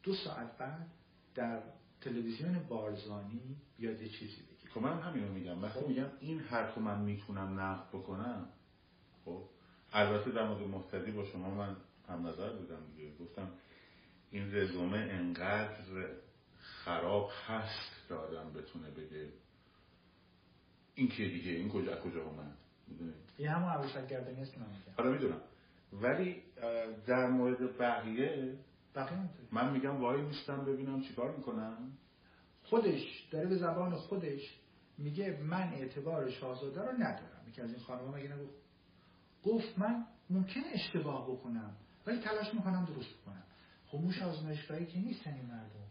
دو ساعت بعد در تلویزیون بارزانی بیاد یه چیزی بگه. خب من همین رو میگم. وقتی خب. میگم این حرف من می‌تونم نقد بکنم. خب؟ البته در مورد مفتدی با شما من هم نظر بودم دیگه. گفتم این رزومه انقدر خراب هست که آدم بتونه بگه این که دیگه؟ این کجا کجا اومد؟ این همون عروسک گردنی است که من میگم. حالا می‌دونم. ولی در مورد بقیه بقیه. من میگم وای نیستم ببینم چیکار می‌کنم. خودش داره به زبان خودش میگه من اعتبار شاهزاده رو ندارم. یکی از این خانم‌ها مگه نگفت گفت من ممکنه اشتباه بکنم ولی تلاش می‌کنم درست بکنم. خب موش آزمایشگاهی که نیستن این مردم.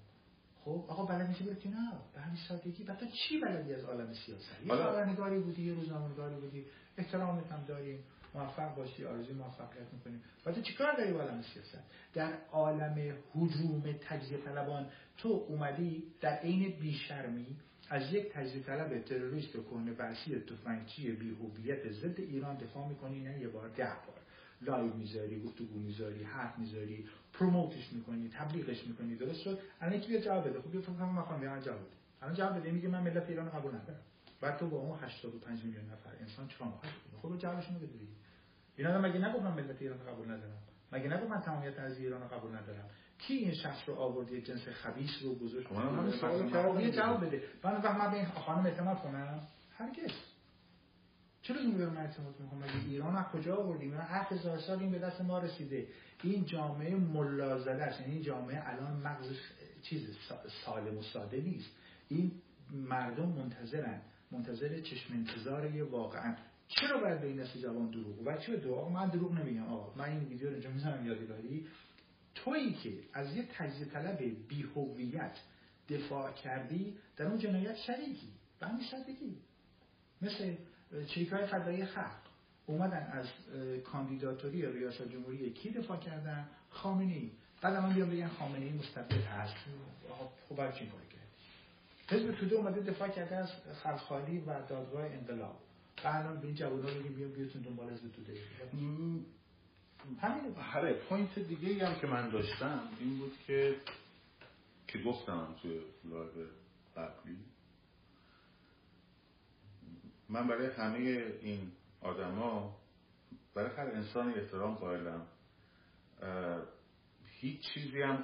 خب آقا بلد نیستی بری نه به همین سادگی. بعد چی بلدی از عالم سیاست یه خبرنگاری بودی یه روزنامه‌نگاری بودی. احترامت هم داریم. موفق باشی آرزوی موفقیت می‌کنیم. و تو چیکار داری عالم سیاست در عالم هجوم تجزیه طلبان تو اومدی در عین بیشرمی از یک تجزیه طلب تروریست کهنه برسی تفنگچی بیهویت ضد ایران دفاع می‌کنی. نه یه بار ده بار. live می‌ذاری گفتگو می‌ذاری حرف می‌ذاری. promote ش می‌کنی تبلیغش می‌کنی درست شد؟ الان یکی بیا جواب بده. خب بیا فکر کنم بیان جواب بده. الان جواب بده. میگه من ملت ایران قبول ندارم. بعد تو با اون 85 میلیون نفر انسان چیکار می‌خوای خب جوابشون بده دیگه. اینا رو مگه نگفت من ملت ایران قبول ندارم؟ مگه نگفت من تمامیت ارضی ایران قبول ندارم؟ کی این شخص رو آورد؟ یه جنس خبیث رو گذاشت خب من خب کردم یه دیگه. جواب بده. من وقت من به این خانم اعتماد کنم. هرگز. چرا این به من اعتماد می‌کنم؟ مگه ایران از کجا آوردیم؟ ایران هفت هزار سال این به دست ما رسیده. این جامعه ملازده است. یعنی جامعه الان مغزش چیز سا- سالم و ساده نیست. این مردم منتظرن. منتظر چشم انتظار یه واقعا. چرا باید به این نسل جوان دروغ و چه دروغ من دروغ نمیگم. آقا من این ویدیو رو اینجا می‌ذارم یادگاری تویی که از یه تجزیه طلب بیهویت دفاع کردی در اون جنایت شریکی. به همین مثل چریک های فدایی خلق اومدن از کاندیداتوری ریاست جمهوری کی دفاع کردن خامنه ای بعد من بیام بگن خامنه ای مستبد هست. خب برای چی کار کرد حزب توده اومده دفاع کرده از خلخالی و دادگاه انقلاب. الان به این جوونا بگیم بیام بیاتون دنبال حزب توده. همین. آره point دیگه هم که من داشتم این بود که که گفتم توی لایو قبلی من برای همه این آدما برای هر انسانی احترام قائلم. هیچ چیزی هم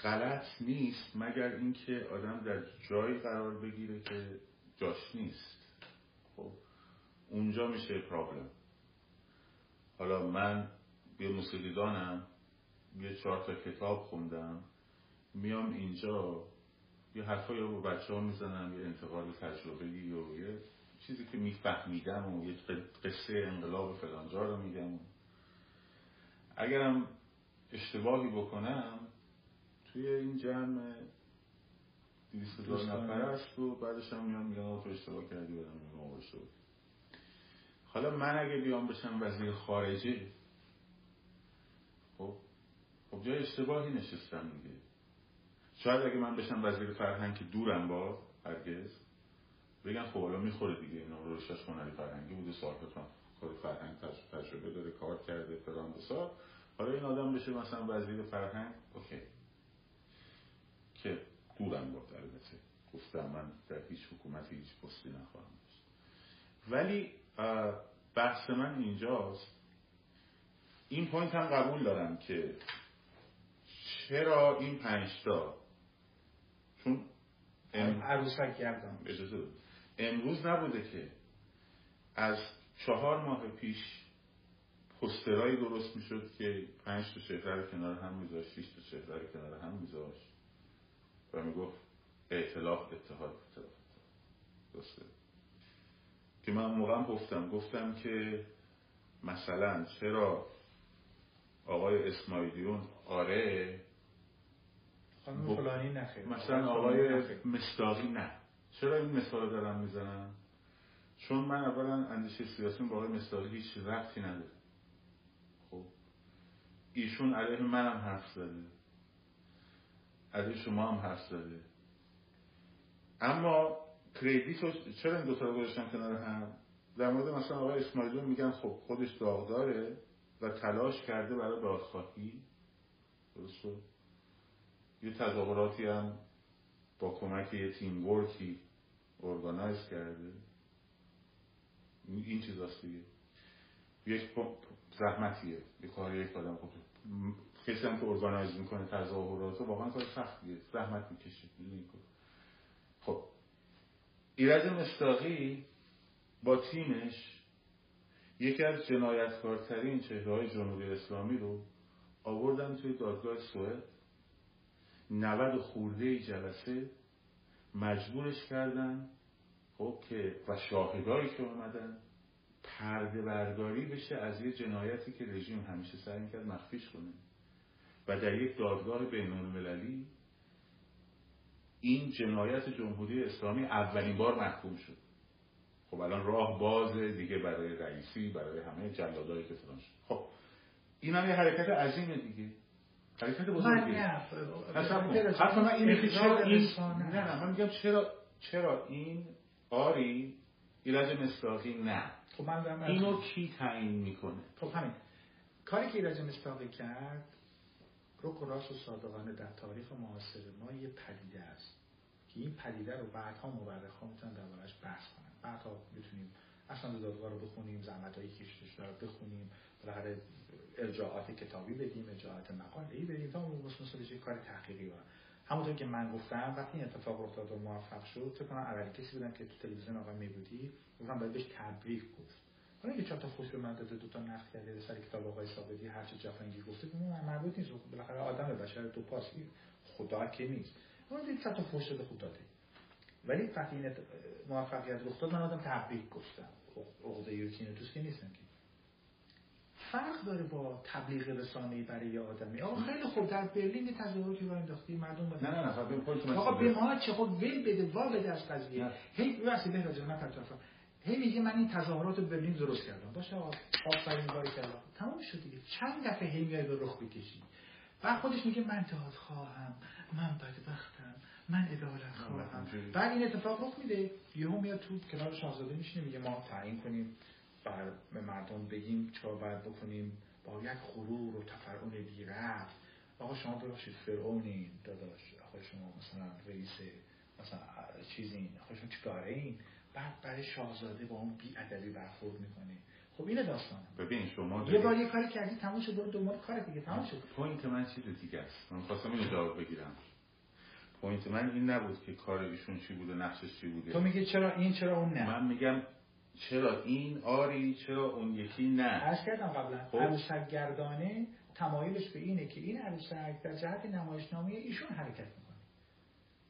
غلط نیست مگر اینکه آدم در جایی قرار بگیره که جاش نیست. خب اونجا میشه پرابلم حالا من یه موسیقیدانم یه چهار تا کتاب خوندم میام اینجا یه حرفایی رو با بچه ها می‌زنم یه انتقال تجربه و یه چیزی که میفهمیدم و یه قصه انقلاب فلانجا رو میگم اگرم اشتباهی بکنم توی این جمع دیویست هزار. نفر است و بعدش هم میان میگن تو اشتباه کردی بدم میگم کردی. حالا من اگه بیام بشم وزیر خارجه خب خب جای اشتباهی نشستم دیگه شاید اگه من بشم وزیر فرهنگ که دورم با هرگز بگن خب حالا می‌خوره دیگه اینا رو رشتش هنری فرهنگی بوده سالها تا کار فرهنگ تج- تجربه داره کار کرده فلان بسار حالا این آدم بشه مثلا وزیر فرهنگ اوکی. که دورم بود البته گفتم من در هیچ حکومتی هیچ پستی نخواهم داشت. ولی بحث من اینجاست. این point هم قبول دارم که چرا این پنجتا؟ چون عروسک گردان اجازه امروز نبوده که از چهار ماه پیش پسترهایی درست می‌شد که پنج تا چهره رو کنار هم میذاشت شیش تا چهره رو کنار هم میذاشت و می‌گفت ائتلاف اتحاد اتحاد. درسته؟ که من موقع گفتم گفتم که مثلا چرا آقای اسماعیلیون آره فلانی نخیر. مثلا آقای مستاقی نه. چرا این مثال دارم می‌زنم؟ چون من اولا اندیشه سیاسی با آقای مستاقی هیچ رفتی نداره. خب. ایشون علیه منم حرف زده. علیه شما هم حرف زده. اما کردیت چرا این دوتا رو گذاشتم کنار هم؟ در مورد مثلا آقای اسماعیلیون میگن خب خودش داغداره و تلاش کرده برای دادخواهی. درسته؟ یه تظاهراتی هم با کمک یه تیم ورکی ارگانایز کرده. این چیز دیگه یک زحمتیه. یه کاری یک آدم خود کسی هم که ارگانایز می‌کنه تظاهرات واقعا کار سختیه. زحمت می‌کشه. خب. ایرج مستاقی با تیمش یکی از جنایتکارترین چهره های جمهوری اسلامی رو آوردن توی دادگاه سوئد. 90 خورده جلسه مجبورش کردن. خب که و شاهدایی که اومدن. پرده برداری بشه از یه جنایتی که رژیم همیشه سعی می‌کرد مخفیش کنه. و در یک دادگاه بین المللی این جنایت جمهوری اسلامی اولین بار محکوم شد. خب الان راه باز دیگه برای رئیسی برای همه جلادایی که فلان شد خب این هم یه حرکت عظیمه دیگه. حرکت بزرگی حتی من اینه که چرا این نه نه من میگم چرا چرا این آری ایرج مصداقی نه. خب من اینو کی تعیین می‌کنه؟ خب همین. کاری که ایرج مصداقی کرد رو راست و صادقانه در تاریخ معاصر ما یه پدیده است که این پدیده رو بعدها مورخ می‌تونن دربارش بحث کنن. بعدها می‌تونیم اصلا دادگاه رو بخونیم زحمت هایی کشتش داره بخونیم بالاخره ارجاعات کتابی بدیم ارجاعات مقاله ای بدیم تا اون مثلا کار تحقیقی بود همونطور که من گفتم وقتی این اتفاق افتاد و موفق شد فکر کنم اولی کسی بودم که تو تلویزیون آقای میبودی گفتم باید بهش تبریک گفت. حالا اینکه چهار تا خوش به من داده دو تا نقد کرده سر کتاب آقای ثابتی هر چه جفنگی گفته من مربوط نیست. بالاخره آدم بشر دو پاسی خدا که نیست. اون دید تا فوش داده خود داده. ولی وقتی این موفقیت رخ داد من آدم تبریک گفتم. عقده یوتینتوس که نیستم که. فرق داره با تبلیغ رسانه‌ای برای یه آدمی؟ آقا خیلی خوب در برلین تظاهراتی رو انداختی مردم نه نه نه خب آقا به ما چه خب ول بده وا بده از قضیه. هی واسه به راجع من هی میگه من این تظاهرات برلین درست کردم. باشه آقا آفرین کاری کردم تمام شد دیگه. چند دفعه هی میاد به رخ بکشی بعد خودش میگه من اتحاد خواهم من بدبختم من عدالت خواهم. بعد این اتفاق رخ میده. یهو میاد تو کنار شاهزاده میشینه میگه ما تعیین کنیم. بر به مردم بگیم چرا باید بکنیم؟ با یک غرور و تفرعون بی رفت آقا شما ببخشید فرعونین داداش. آقا شما مثلا رئیس مثلا چیزین. آقا شما چیکاره این بعد برای شاهزاده با اون بی ادبی برخورد می‌کنه خب اینه داستان. ببین شما یه بار یه کاری کردی تموم شد برو دوباره کار دیگه تموم شد. point من چیز دیگه؟ است من خواستم اینو جواب بگیرم. point من این نبود که کار ایشون چی بوده نقشش چی بوده. تو میگی چرا این چرا اون نه؟ من میگم چرا این آری چرا اون یکی نه؟ عرض کردم قبلا خب. عروسک گردانه تمایلش به اینه که این عروسک در جهت نمایشنامه ایشون حرکت می‌کنه.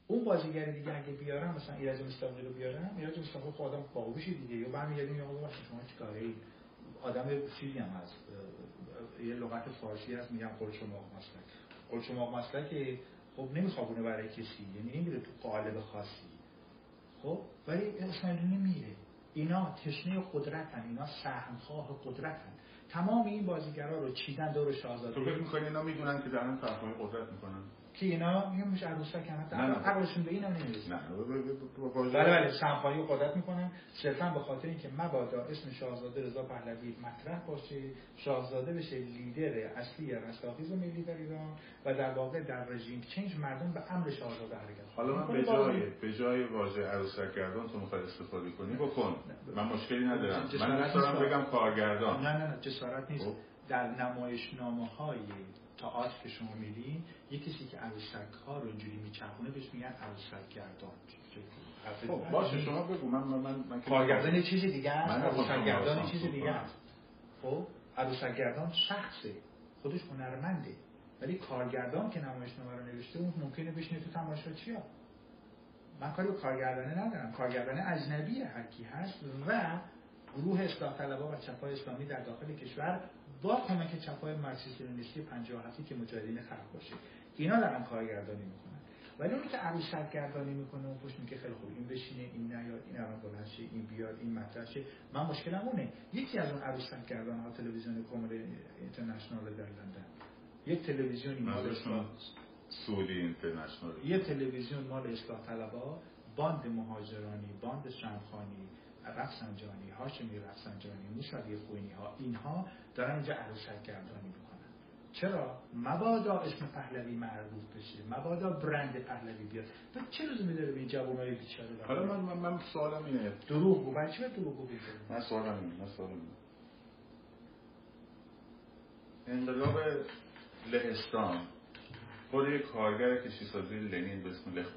اون بازیگر دیگه اگه بیارم مثلا ایرج مستقلی رو بیارم ایرج مستقلی خود آدم باهوشی دیگه. یا برمیگردیم یا آقا شما چیکاره ای؟ آدم چیزی هم هست. یه لغت فارسی هست میگم قلچماق مسلک. قلچماق مسلک خب نمیخوابونه برای کسی یعنی نمیره تو قالب خاصی. خب ولی اسماعیلی نمیره. اینا تشنه قدرتن اینا سهمخواه قدرتن. تمام این بازیگرا رو چیدن دور شاهزاده تو فکر می‌کنی اینا می‌دونن که دارن سهمخواه قدرت می‌کنن؟ که اینا میگن مش عروسک هم عقلشون به اینم نمی‌رسه بله بله سمخواهی قدرت می‌کنن. صرفا به خاطر اینکه مبادا اسم شاهزاده رضا پهلوی مطرح باشه شاهزاده بشه لیدر اصلی رستاخیز ملی در ایران و در واقع در رژیم چنج مردم به امر شاهزاده حرکت حالا من به جای به جای واژه عروسک گردان تو می‌خوای استفاده کنی بکن. من مشکلی ندارم. من نمی‌تونم بگم کارگردان. نه نه نه جسارت نیست. خب. در نمایشنامه های تئاتر که شما میبین یه کسی که عروسک ها رو اینجوری میچرخونه بهش میگن عروسک گردان خب باشه شما بگو. من من من کارگردان یه چیز دیگه است. عروسک گردان چیز دیگه است. خب عروسک گردان شخصه. خودش هنرمنده. ولی کارگردان که نمایشنامه رو نوشته اون ممکنه بشینه تو تماشاچی‌ها من کاری به کارگردانه ندارم. کارگردان اجنبی هر کی هست و گروه اصلاح طلبها و چپای اسلامی در داخل کشور با کمک چپای مارکسیست لنینیستی 57 که مجاهدین خلق باشه. اینا دارن کارگردانی می‌کنن. ولی اونی که عروسک گردانی می‌کنه اون پشت میگه خیلی خوب این بشینه این نیاد این الان بلند شه این بیاد این مطرح شه. من مشکلم اونه. یکی از اون عروسک گردان ها تلویزیون کمر اینترنشنال در لندن. یک تلویزیونی مال سعودی اینترنشنال. یه تلویزیون مال اصلاح طلبا باند مهاجرانی باند شمخانی رفسنجانی هاشمی رفسنجانی موسوی خوینی ها اینها دارن اینجا عروسک گردانی می‌کنن. چرا؟ مبادا اسم پهلوی معروف بشه. مبادا برند پهلوی بیاد. تو چه لزومی داره به این جوانای بیچاره حالا من من, من سوالم اینه. دروغ گو برای چی دروغ گو من سوالم اینه من سوالم اینه. انقلاب لهستان خود یک کارگر کشیسازی لنین به اسم لخ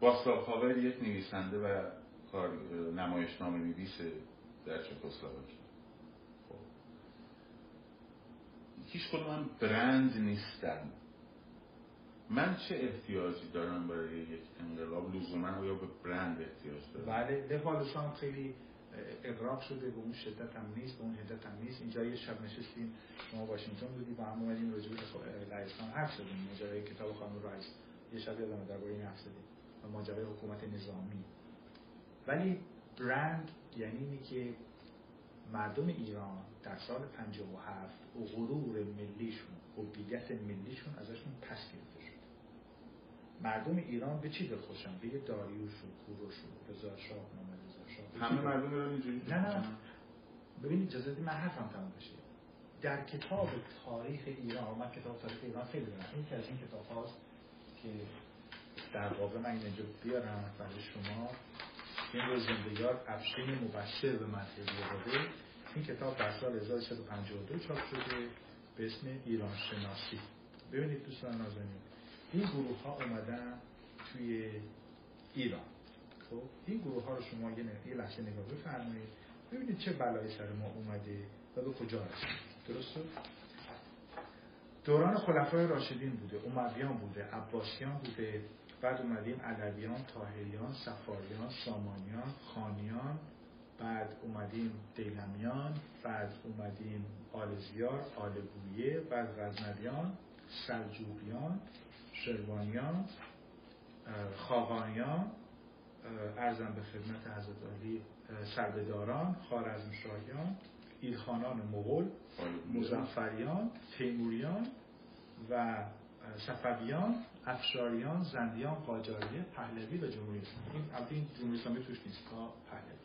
واستاف هاور یک نویسنده و کار نمایشنامه نویس در چکسلواکی. خب. هیچ من برند نیستم من چه احتیاجی دارم برای یک انقلاب؟ لزوما آیا به برند احتیاج دارم؟ بله لفالسان خیلی اقراق شده به اون شدت هم نیست به اون حدت هم نیست. اینجا یه شب نشستیم ما واشنگتن بودیم با هم اومدیم راجع به لهستان حرف زدیم. ماجرای کتاب خانم رایس یه شب یادم درباره این حرف زدیم. و ماجرای حکومت نظامی. ولی برند یعنی اینی که مردم ایران در سال 57 و غرور ملیشون هویت ملیشون ازشون پس گرفته شد. مردم ایران به چی دلخوشن به یه داریوش و کوروش و رضا شاه همه مردم رو اینجوری نه نه. ببینید اجازه من حرفم تموم بشه. در کتاب تاریخ ایران من کتاب تاریخ ایران خیلی دارم. این که از این کتاب هاست که در واقع من اینجا بیارم برای شما. این رو زندگیار افشین مبشر به من داده این کتاب در سال 1352 چاپ شده به اسم ایران شناسی. ببینید دوستان نازنین این گروه ها اومدن توی ایران. خب این گروه ها رو شما یه, لحظه نگاه بفرمایید. ببینید چه بلایی سر ما اومده و به کجا رسید. درسته دوران خلفای راشدین بوده امویان بوده عباسیان بوده. بعد اومدیم علویان تاهریان سفاریان سامانیان خانیان بعد اومدیم دیلمیان بعد اومدیم آلزیار آلگویه بعد غزنویان سلجوقیان شروانیان خاقانیان ارزم به خدمت حضرت علی سربداران خارزمشاهیان ایلخانان مغول مزفریان تیموریان و صفویان افشاریان زندیان قاجاریه پهلوی و جمهوری اسلامی. این البته این جمهوری اسلامی توش نیست تا پهلوی.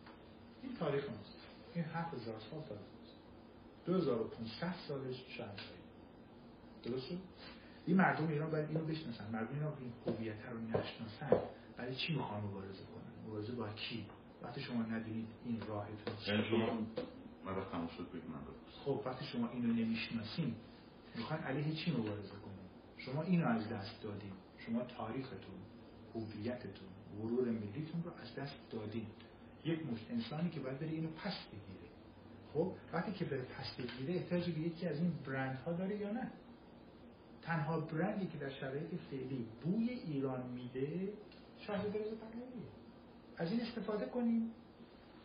این تاریخ ماست این 7000 سال تاریخ ماست 2500 سالش شهرشاهی درست این مردم ایران باید اینو بشناسن. مردم ایران این هویت رو نشناسن. برای چی می‌خوان مبارزه کنن؟ مبارزه با کی؟ وقتی شما ندونید این راهتون یعنی شما من شد بگم خب وقتی شما اینو نمی‌شناسین می‌خواین علیه چی مبارزه شما اینو از دست دادین. شما تاریختون هویتتون غرور ملیتون رو از دست دادین. یک مشت انسانی که باید بره اینو پس بگیره. خب وقتی که بره پس بگیره احتیاجی به یکی از این برند ها داره یا نه؟ تنها برندی که در شرایط فعلی بوی ایران میده شهر برز پهلویه از این استفاده کنیم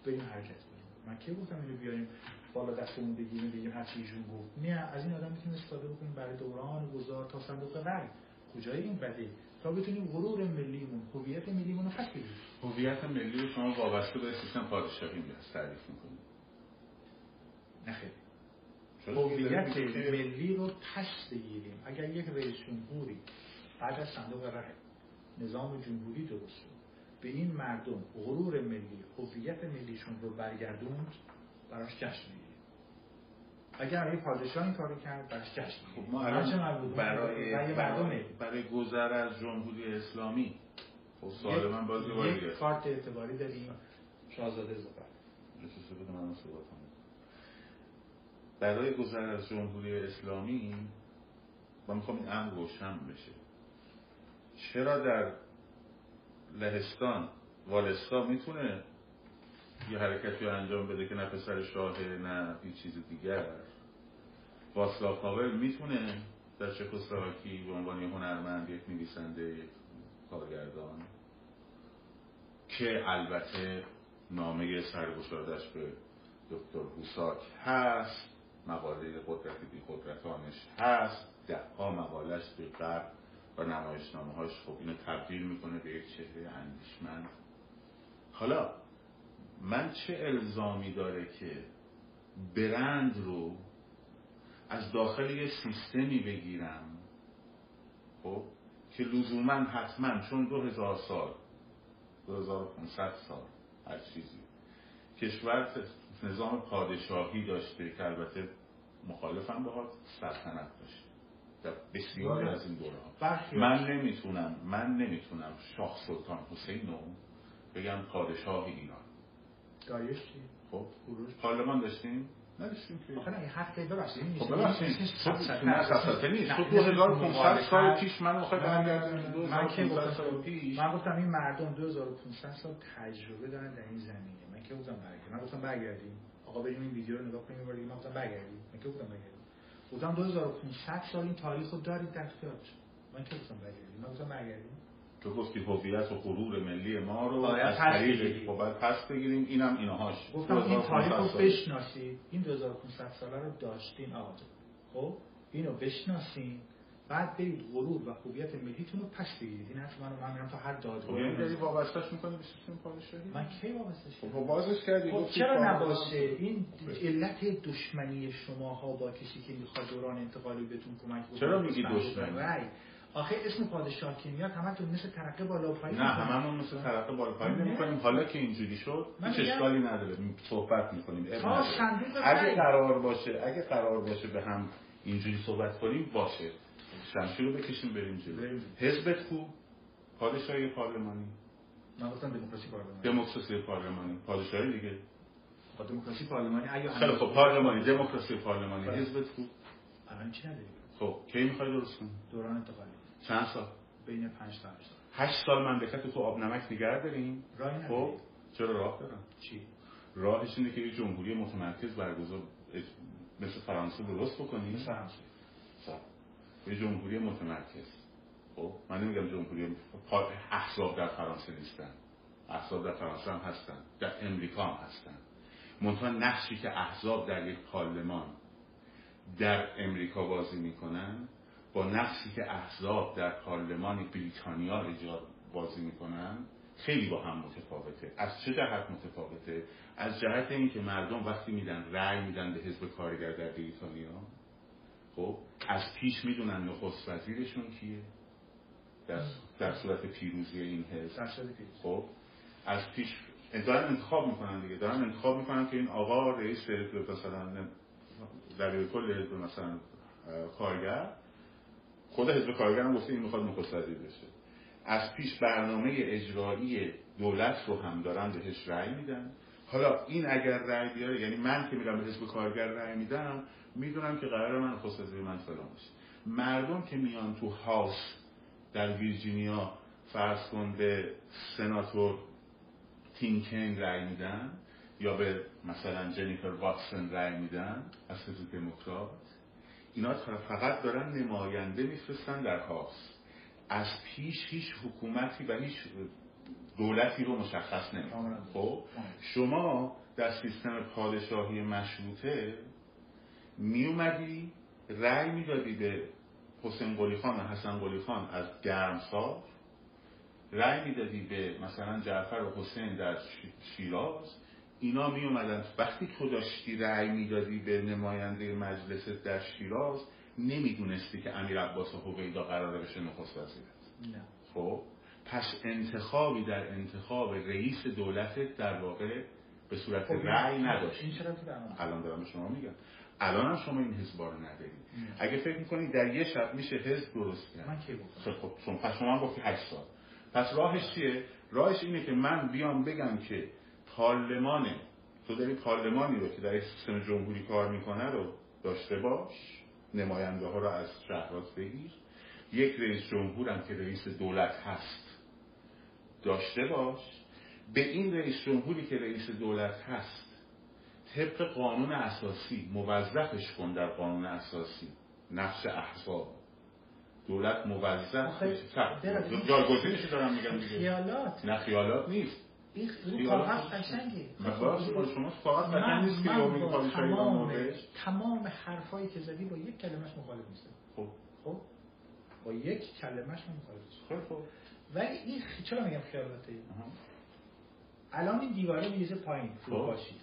بریم حرکت کنیم من که گفتم اینو بیاریم؟ بالا دستمون بگیریم بگیم هر چیزشون گفت. نه از این آدم می‌تونیم استفاده بکنیم برای دوران گذار تا صندوق رای کجای این بده؟ تا بتونیم غرور ملیمون هویت ملیمون رو پس بگیریم هویت ملی شما وابسته به سیستم پادشاهی میاد تعریف می‌کنیم نخیر هویت ملی رو پس بگیریم. اگر یک رئیس جمهوری بعد از صندوق رای نظام جمهوری درست به این مردم غرور ملی هویت ملیشون رو برگردوند براش جشن می‌گیریم. اگر یه پادشاه این کارو کرد براش جشن خب ما الان برای برای, برای گذر از جمهوری اسلامی. خب سوال من باز یک کارت اعتباری داریم. شاهزاده زفر برای گذر از جمهوری اسلامی و می‌خوام این امر روشن بشه. چرا در لهستان والستا می‌تونه یه حرکتی انجام بده که نه پسر شاهه نه هیچ چیز دیگر. واسلاف هاول می‌تونه در چکسلواکی به عنوان هنرمند یک نویسنده یک کارگردان که البته نامه سرگشادش به دکتر هوساک هست مقاله قدرت بی قدرتانش هست ده ها مقالش به قبل و نمایشنامه هاش خب اینو تبدیل می‌کنه به یک چهره اندیشمند. حالا من چه الزامی داره که برند رو از داخل یه سیستمی بگیرم؟ خب که لزوما حتما چون دو هزار سال دو هزار سال هر چیزی. کشور نظام پادشاهی داشته که البته مخالفم باهات سلطنت داشته. در بسیاری از این دوره ها. من نمی‌تونم من نمی‌تونم شاه سلطان حسین رو بگم پادشاه ایران. داریش چی؟ خب. پارلمان داشتیم؟ نداشتیم که. آخه نه حرف ببخشید خب ببخشید. نه سفسطه نیست. تو 2500 سال پیش من می‌خوای برگردم من که گفتم پیش. من گفتم این مردم 2500 سال تجربه دارن در این زمینه. من که گفتم برگردیم. من گفتم برگردیم. آقا بریم این ویدیو رو نگاه کنیم بریم من گفتم برگردیم. من که گفتم برگردیم. گفتم 2500 سال این تاریخ رو دارید در اختیارتون من که گفتم برگردیم. من گفتم برگردیم. تو گفتی هویت و غرور ملی ما رو از طریق خب باید پس بگیریم. اینم اینهاش گفتم این تاریخ رو بشناسید. این 2500 ساله رو داشتین آقا خب؟ اینو بشناسین. بعد برید غرور و هویت ملیتون رو پس بگیرید. این حرف منو من میرم تا هر دادگاه خب یعنی داری وابستهش می‌کنی؟ به سیستم پادشاهی من کی وابستهش خب بازش کردی خب چرا نباشه این علت دشمنی شماها با کسی که می‌خواد دوران انتقالی بهتون کمک بکنه. چرا میگی دشمنی؟ آخه اسم پادشاه که میاد همتون مثل ترقه بالا پایین نه هممون مثل ترقه بالا پایین نمی‌کنیم حالا که اینجوری شد هیچ اشکالی نداره. صحبت می‌کنیم. اگه قرار باشه اگه قرار باشه به هم اینجوری صحبت کنیم باشه. شمشیر رو بکشیم بریم جلو. حزبت کو؟ پادشاهی پارلمانی. من گفتم دموکراسی پارلمانی. دموکراسی پارلمانی. پادشاهی دیگه. با دموکراسی پارلمانی. اگه خیلی خب پارلمانی. دموکراسی پارلمانی. حزبت کو؟ الان چی نداریم خب کی می‌خوای درست کنی؟ دوران انتقالی. چند سال؟ بین 5 تا 8 سال 8 سال مملکت تو آب نمک نگه داریم. خب چرا راه دارم؟ چی؟ راهش اینه که یه جمهوری متمرکز برگزار مثل فرانسه درست بکنی مثل فرانسه. یه جمهوری متمرکز. خب من نمیگم جمهوری احزاب در فرانسه نیستن. احزاب در فرانسه هم هستن. در امریکا هم هستن. منتها نقشی که احزاب در یک پارلمان در امریکا بازی می‌کنن با نقشی که احزاب در پارلمان بریتانیا ایجاد بازی می‌کنن خیلی با هم متفاوته. از چه جهت متفاوته؟ از جهت اینکه مردم وقتی میدن رأی میدن به حزب کارگر در بریتانیا خب از پیش می‌دونن نخست وزیرشون کیه؟ در, در صورت پیروزی این حزب. خب از پیش دارن انتخاب می‌کنن دیگه. دارن انتخاب می‌کنن که این آقا رئیس مثلا در کل حزب مثلا کارگر خود حزب کارگر هم گفته این می‌خواد نخست وزیر بشه. از پیش برنامه اجرایی دولت رو هم دارن بهش رأی میدن. حالا این اگر رأی بیاره یعنی من که میرم به حزب کارگر رأی میدم می‌دونم که قرار من نخست وزیر من فلان مردم که میان تو هاوس در ویرجینیا فرض کن به سناتور تینکن رأی میدن یا به مثلا جنیفر واتسون رأی میدن از حزب دموکرات اینا فقط دارن نماینده میفرستن در هاوس از پیش هیچ حکومتی و هیچ دولتی رو مشخص نمی‌کنن خب؟ شما در سیستم پادشاهی مشروطه می اومدی رأی می‌دادی به حسین قلی خان و حسن قلی خان از گرمسار رأی می‌دادی به مثلا جعفر و حسین در شیراز. اینا می اومدن. وقتی تو داشتی رأی می‌دادی به نماینده مجلس در شیراز نمی‌دونستی که امیر عباس هویدا قراره بشه نخست وزیر. نه. خب؟ پس انتخابی در انتخاب رئیس دولت در واقع به صورت خب رأی نداشت الان دارم به شما میگم. الان هم شما این حزب رو ندارید. اگه فکر می‌کنید در یه شب میشه حزب درست کرد. من کی گفتم؟ خب شما پس شما گفتی 8 سال. پس راهش چیه؟ راهش اینه که من بیام بگم که پارلمان تو داری پارلمانی رو که در سیستم جمهوری کار می‌کنه رو داشته باش. نماینده ها را از شهرات بگیر. یک رئیس جمهور هم که رئیس دولت هست داشته باش. به این رئیس جمهوری که رئیس دولت هست طبق قانون اساسی موظفش کن در قانون اساسی. نقش احزاب. دولت موظف جایگزینش دارم میگم دیگه. خیالات. نه خیالات نیست. این کاغذ نیست. قشنگه. شما فقط من, قشنگ نیست که پادشاهی تمام تمام حرفایی که زدی با یک کلمش مخالف نیستم خب. خب؟ با یک کلمش مخالف خیلی خب ولی این چرا میگم خیالاته. الان این دیواره میریزه پایین خب. فروپاشی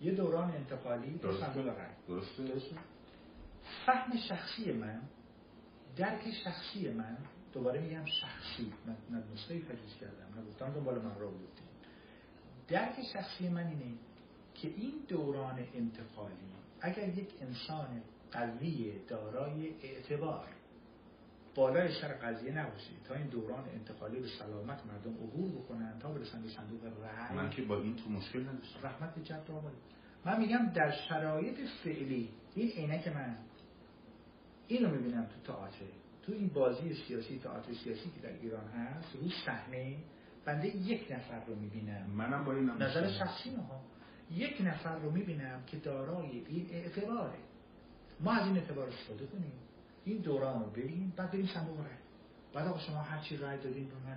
یه دوران انتقالی تو. صندوق رأی درسته. فهم شخصی من درک شخصی من دوباره میگم شخصی من نسخه تجویز کردم. نه گفتم دنبال من را بودیم درک شخصی من اینه که این دوران انتقالی اگر یک انسان قوی دارای اعتبار بالای سر قضیه نباشه تا این دوران انتقالی به سلامت مردم عبور بکنن تا برسن به صندوق رأی من که با این تو مشکل نداشتم رحمت جد را آمده. من میگم در شرایط فعلی این عینک من اینو می‌بینم تو تئاتر تو این بازی سیاسی تئاتر سیاسی که در ایران هست رو صحنه بنده یک نفر رو می‌بینم. منم با این نظر شخصی ها یک نفر رو می‌بینم که دارای این اعتباره. ما از این اعتبار استفاده کنیم. این دوران رو ببینیم. بعد بریم صندوق رای. بعد آقا شما هر چی رای دادین به من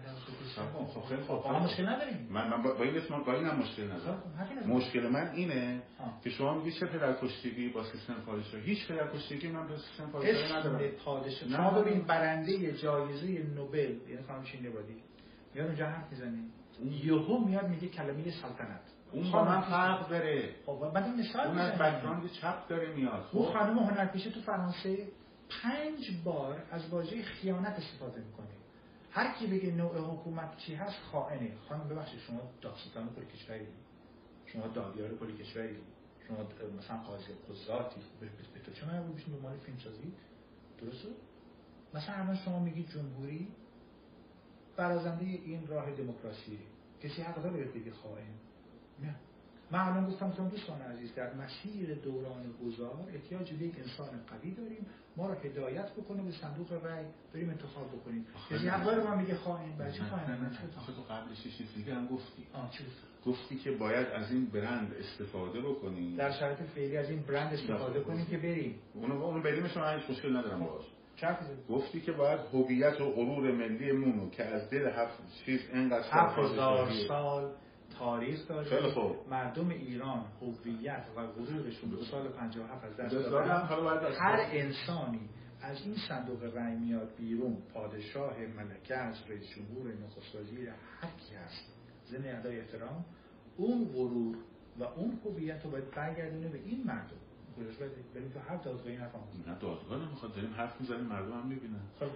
خب، خب، خیلی خب خوب. آقا مشکل نداریم. من من با این اسم با اینم مشکل ندارم. خب، ندارم. مشکل من اینه آه. که شما میگی چه پدرکشتگی با سیستم پادشاهی؟ هیچ پدرکشتگی من با سیستم پادشاهی اسم ندارم. پادشاه. نه. شما ببین برنده جایزه نوبل یعنی خانم شین نبادی میاد اونجا حرف می‌زنه یهو میاد میگه کلمه سلطنت. اون با من فرق داره. خب بعد این مثال اون از می‌زنه. بک‌گراند چپ داره میاد. اون خب. خانم هنرپیشه تو فرانسه پنج بار از واژه خیانت استفاده می‌کنه. هر کی بگه نوع حکومت چی هست خائنه. خانم ببخشید شما داستان کل کشوری شما دادیار کل کشوری شما مثلا قاضی قضاتی. به تو چه مال فیلم سازی درسته؟ مثلا الان شما میگید جمهوری برازنده این راه دموکراسی. کسی حق داره بهت بگه خائن؟ نه. من الان گفتم شما دوستان عزیز در مسیر دوران گذار احتیاج به یک انسان قوی داریم. ما رو هدایت بکنه به صندوق رأی بریم انتخاب بکنیم. کسی. حق داره من بگه خائن؟ نه، خائن؟ آخه تو قبلش یه چیز دیگه هم گفتی. آه چی؟ گفتی؟ که باید از این برند استفاده بکنی در شرایط فعلی از این برند استفاده. کنیم که بریم. اونو اونو بریمش من هیچ مشکل ندارم باهاش؟ گفتی که باید هویت و غرور ملی مونو که از دل هفت چیز اینقدر هفت هزار سال تاریخ داره. مردم ایران هویت و غرورشون دو سال 57 از دست دادن. هر انسانی از این صندوق رأی میاد بیرون پادشاه ملکه از رئیس جمهور نخست وزیر هر کی هست. ضمن ادای احترام اون غرور و اون هویت رو باید برگردونه به این مردم. گذاشت باید بریم تو هر دادگاه این حرف آموزش. نه دادگاه نمی‌خواد. داریم حرف می‌زنیم مردم هم می‌بینن. خب.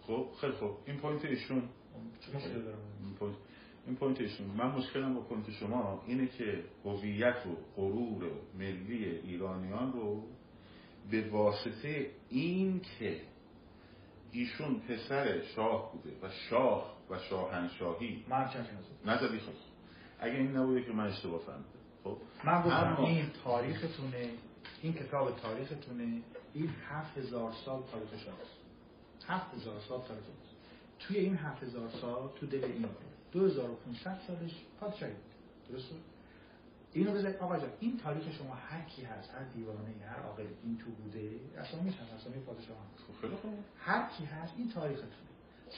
خب خیلی خب این پوینت ایشون. چه مشکلی دارم این پوینت ایشون. من مشکلم با پوینت شما اینه که هویت و غرور ملی ایرانیان رو به واسطه این که ایشون پسر شاه بوده و شاه و شاهنشاهی. من نزدی خب اگه این نبوده که من اشتباه فهمیدم. خب. من گفتم این تاریختونه. این کتاب تاریختونه. این هفت هزار سال تاریخ شماست. هفت هزار سال تاریخ شماست. توی این هفت هزار سال تو دل این دو هزار و پونصد سالش پادشاهی بود. درسته؟ اینو بذارید آقا جان این تاریخ شما هر کی هست هر دیوانه هر عاقل این تو بوده اسامی هست اسامی پادشاه هست خب هر کی هست این تاریختونه.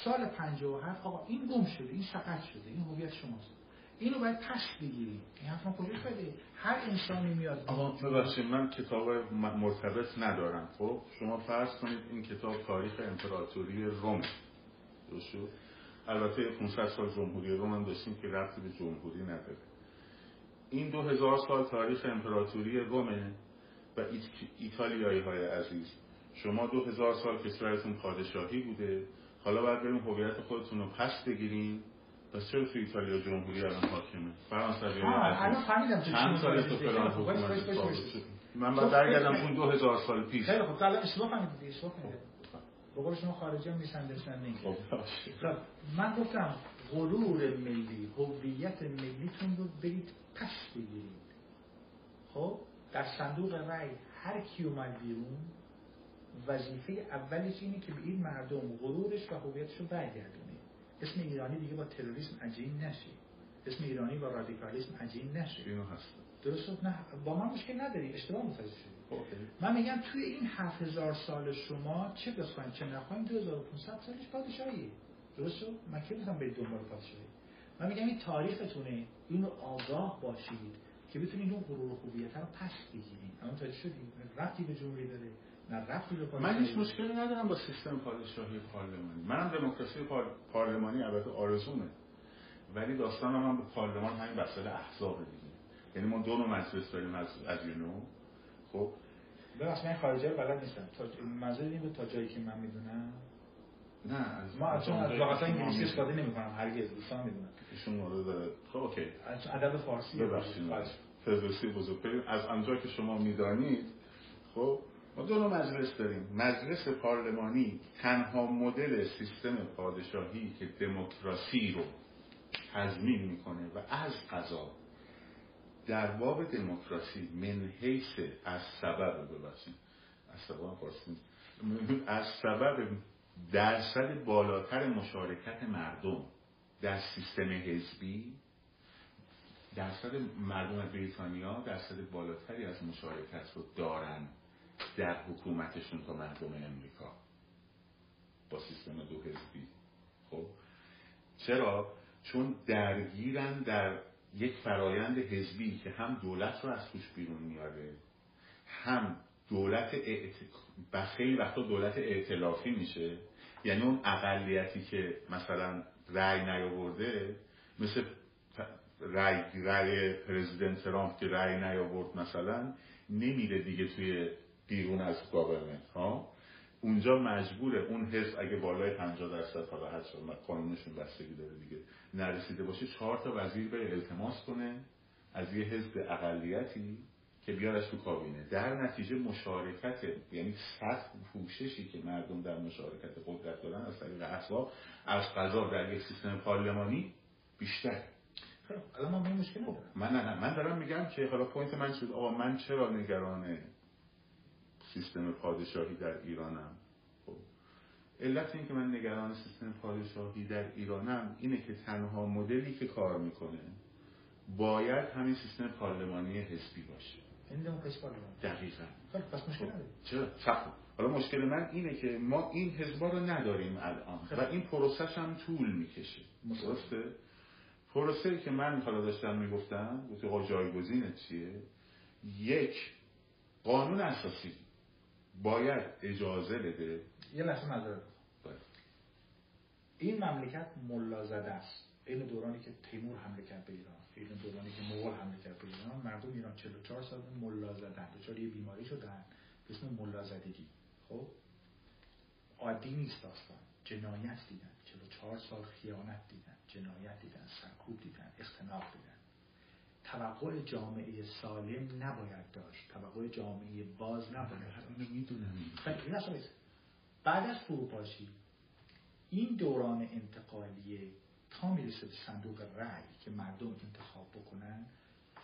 سال 57 آقا این گم شده این سقط شده این هویت شماست. اینو باید پس بگیریم. این حرف ما کجا شده هر انسانی میاد آقا ببخشید من کتاب مرتبط ندارم خب؟ شما فرض کنید این کتاب تاریخ امپراتوری روم. درست البته 500 سال جمهوری روم هم داشتیم که ربطی به جمهوری نداره. این دو هزار سال تاریخ امپراتوری رومه و ایت... ایتالیایی های عزیز. شما دو هزار سال کشورتون پادشاهی بوده. حالا باید بریم هویت خودتون رو پس بگیریم. پس چرا تو ایتالیا جمهوری الان حاکمه. فرانسوی الان فهمیدم چند سال تو فلان باش، حکومت. من باید برگردم اون دو هزار سال پیش. خیلی خب الان اشتباه فهمیدی. اشتباه فهمیدی. به قول شما خارجی هم میسندرستندینگ خب. خب من گفتم غرور ملی هویت ملیتون رو برید پس بگیرید. خب در صندوق رأی هر کی اومد بیرون وظیفه اولش اینه که به این مردم غرورش و هویتش رو برگردونه. اسم ایرانی دیگه با تروریسم عجین نشه اسم ایرانی با رادیکالیسم عجین نشه اینو هست. درست نه. با من مشکل نداری. اشتباه متوجه من میگم توی این 7000 سال شما چه بخواین چه نخواین 2500 سالش پادشاهی. درست شد؟ من که میگم به دنبال پادشاهی؟ من میگم این تاریختونه. اینو آگاه باشید که بتونید اون غرور و خوبیت رو پس بگیرید. الان تا شدی رفتی به جمهوری داره. من هیچ مشکلی ندارم با سیستم پادشاهی پارلمانی. منم دموکراسی پار... پارلمانی البته آرزومه. ولی داستان من به پارلمان همین مسئله احزاب دیگه. یعنی ما دو نوع مجلس داریم از از یونو خب؟ ببخشید من خارجی رو بلد نیستم. تا این بود تا جایی که من می‌دونم. نه از ما از چون از لغت انگلیسی. استفاده نمی‌کنم. هرگز. دوستان می‌دونم ایشون مورد داره. خب اوکی. از ادب فارسی. ببخشید. خواهش. فردوسی بزرگپیر از آنجا که شما می‌دانید خب ما دو نوع مجلس داریم. مجلس پارلمانی تنها مدل سیستم پادشاهی که دموکراسی رو تضمین می‌کنه و از قضا در باب دموکراسی من حیث از سبب ببخشید. از سبب فارسی. از سبب درصد بالاتر مشارکت مردم در سیستم حزبی درصد مردم بریتانیا درصد بالاتری از مشارکت رو دارن. در حکومتشون تا مردم امریکا با سیستم دو حزبی خب؟ چرا؟ چون درگیرن در یک فرایند حزبی که هم دولت رو از توش بیرون میاره هم دولت اعت... خیلی وقتا دولت ائتلافی میشه. یعنی اون اقلیتی که مثلا رأی نیاورده مثل رأی, رأی پرزیدنت ترامپ که رأی نیاورد مثلا نمیره دیگه توی بیرون از گاورمنت ها اونجا مجبوره اون حزب اگه بالای 50 درصد حالا هر قانونشون بستگی داره دیگه. نرسیده باشه چهار تا وزیر بره التماس کنه از یه حزب اقلیتی که بیارش تو کابینه. در نتیجه مشارکت یعنی سطح پوششی که مردم در مشارکت قدرت دارن از طریق احزاب از قضا در یک سیستم پارلمانی بیشتر. خب الان به این مشکل من نه نه. من دارم میگم که حالا point من شد آقا من چرا نگران سیستم پادشاهی در ایرانم. خب. علت این که من نگران سیستم پادشاهی در ایرانم اینه که تنها مدلی که کار می‌کنه باید همین سیستم پارلمانی حزبی باشه. این دموکراسی پارلمان. دقیقا. خب پس مشکل نداره. چرا. حالا مشکل من اینه که ما این حزبا رو نداریم الان و این پروسش هم طول می‌کشه. درسته؟ پروسه که من حالا داشتم می‌گفتم آقا جایگزینه چیه؟ یک قانون اساسی. باید اجازه بده. یه لحظه معذرت باید. این مملکت ملا زده است. این دورانی که تیمور حمله کرد به ایران. این دورانی که مغول حمله کرد به ایران. مردم ایران 44 سال ملا زدن. دچار یه بیماری شدن به اسم ملا زدگی. خب؟ عادی نیست داستان. جنایت دیدن. 44 سال خیانت دیدن. جنایت دیدن. سرکوب دیدن. اختناق دیدن. توقع جامعه سالم نباید داشت. توقع جامعه باز نباید داشت. این اصلا. بعد از فروپاشی این دوران انتقالیه تا می‌رسه به صندوق رأی که مردم انتخاب بکنن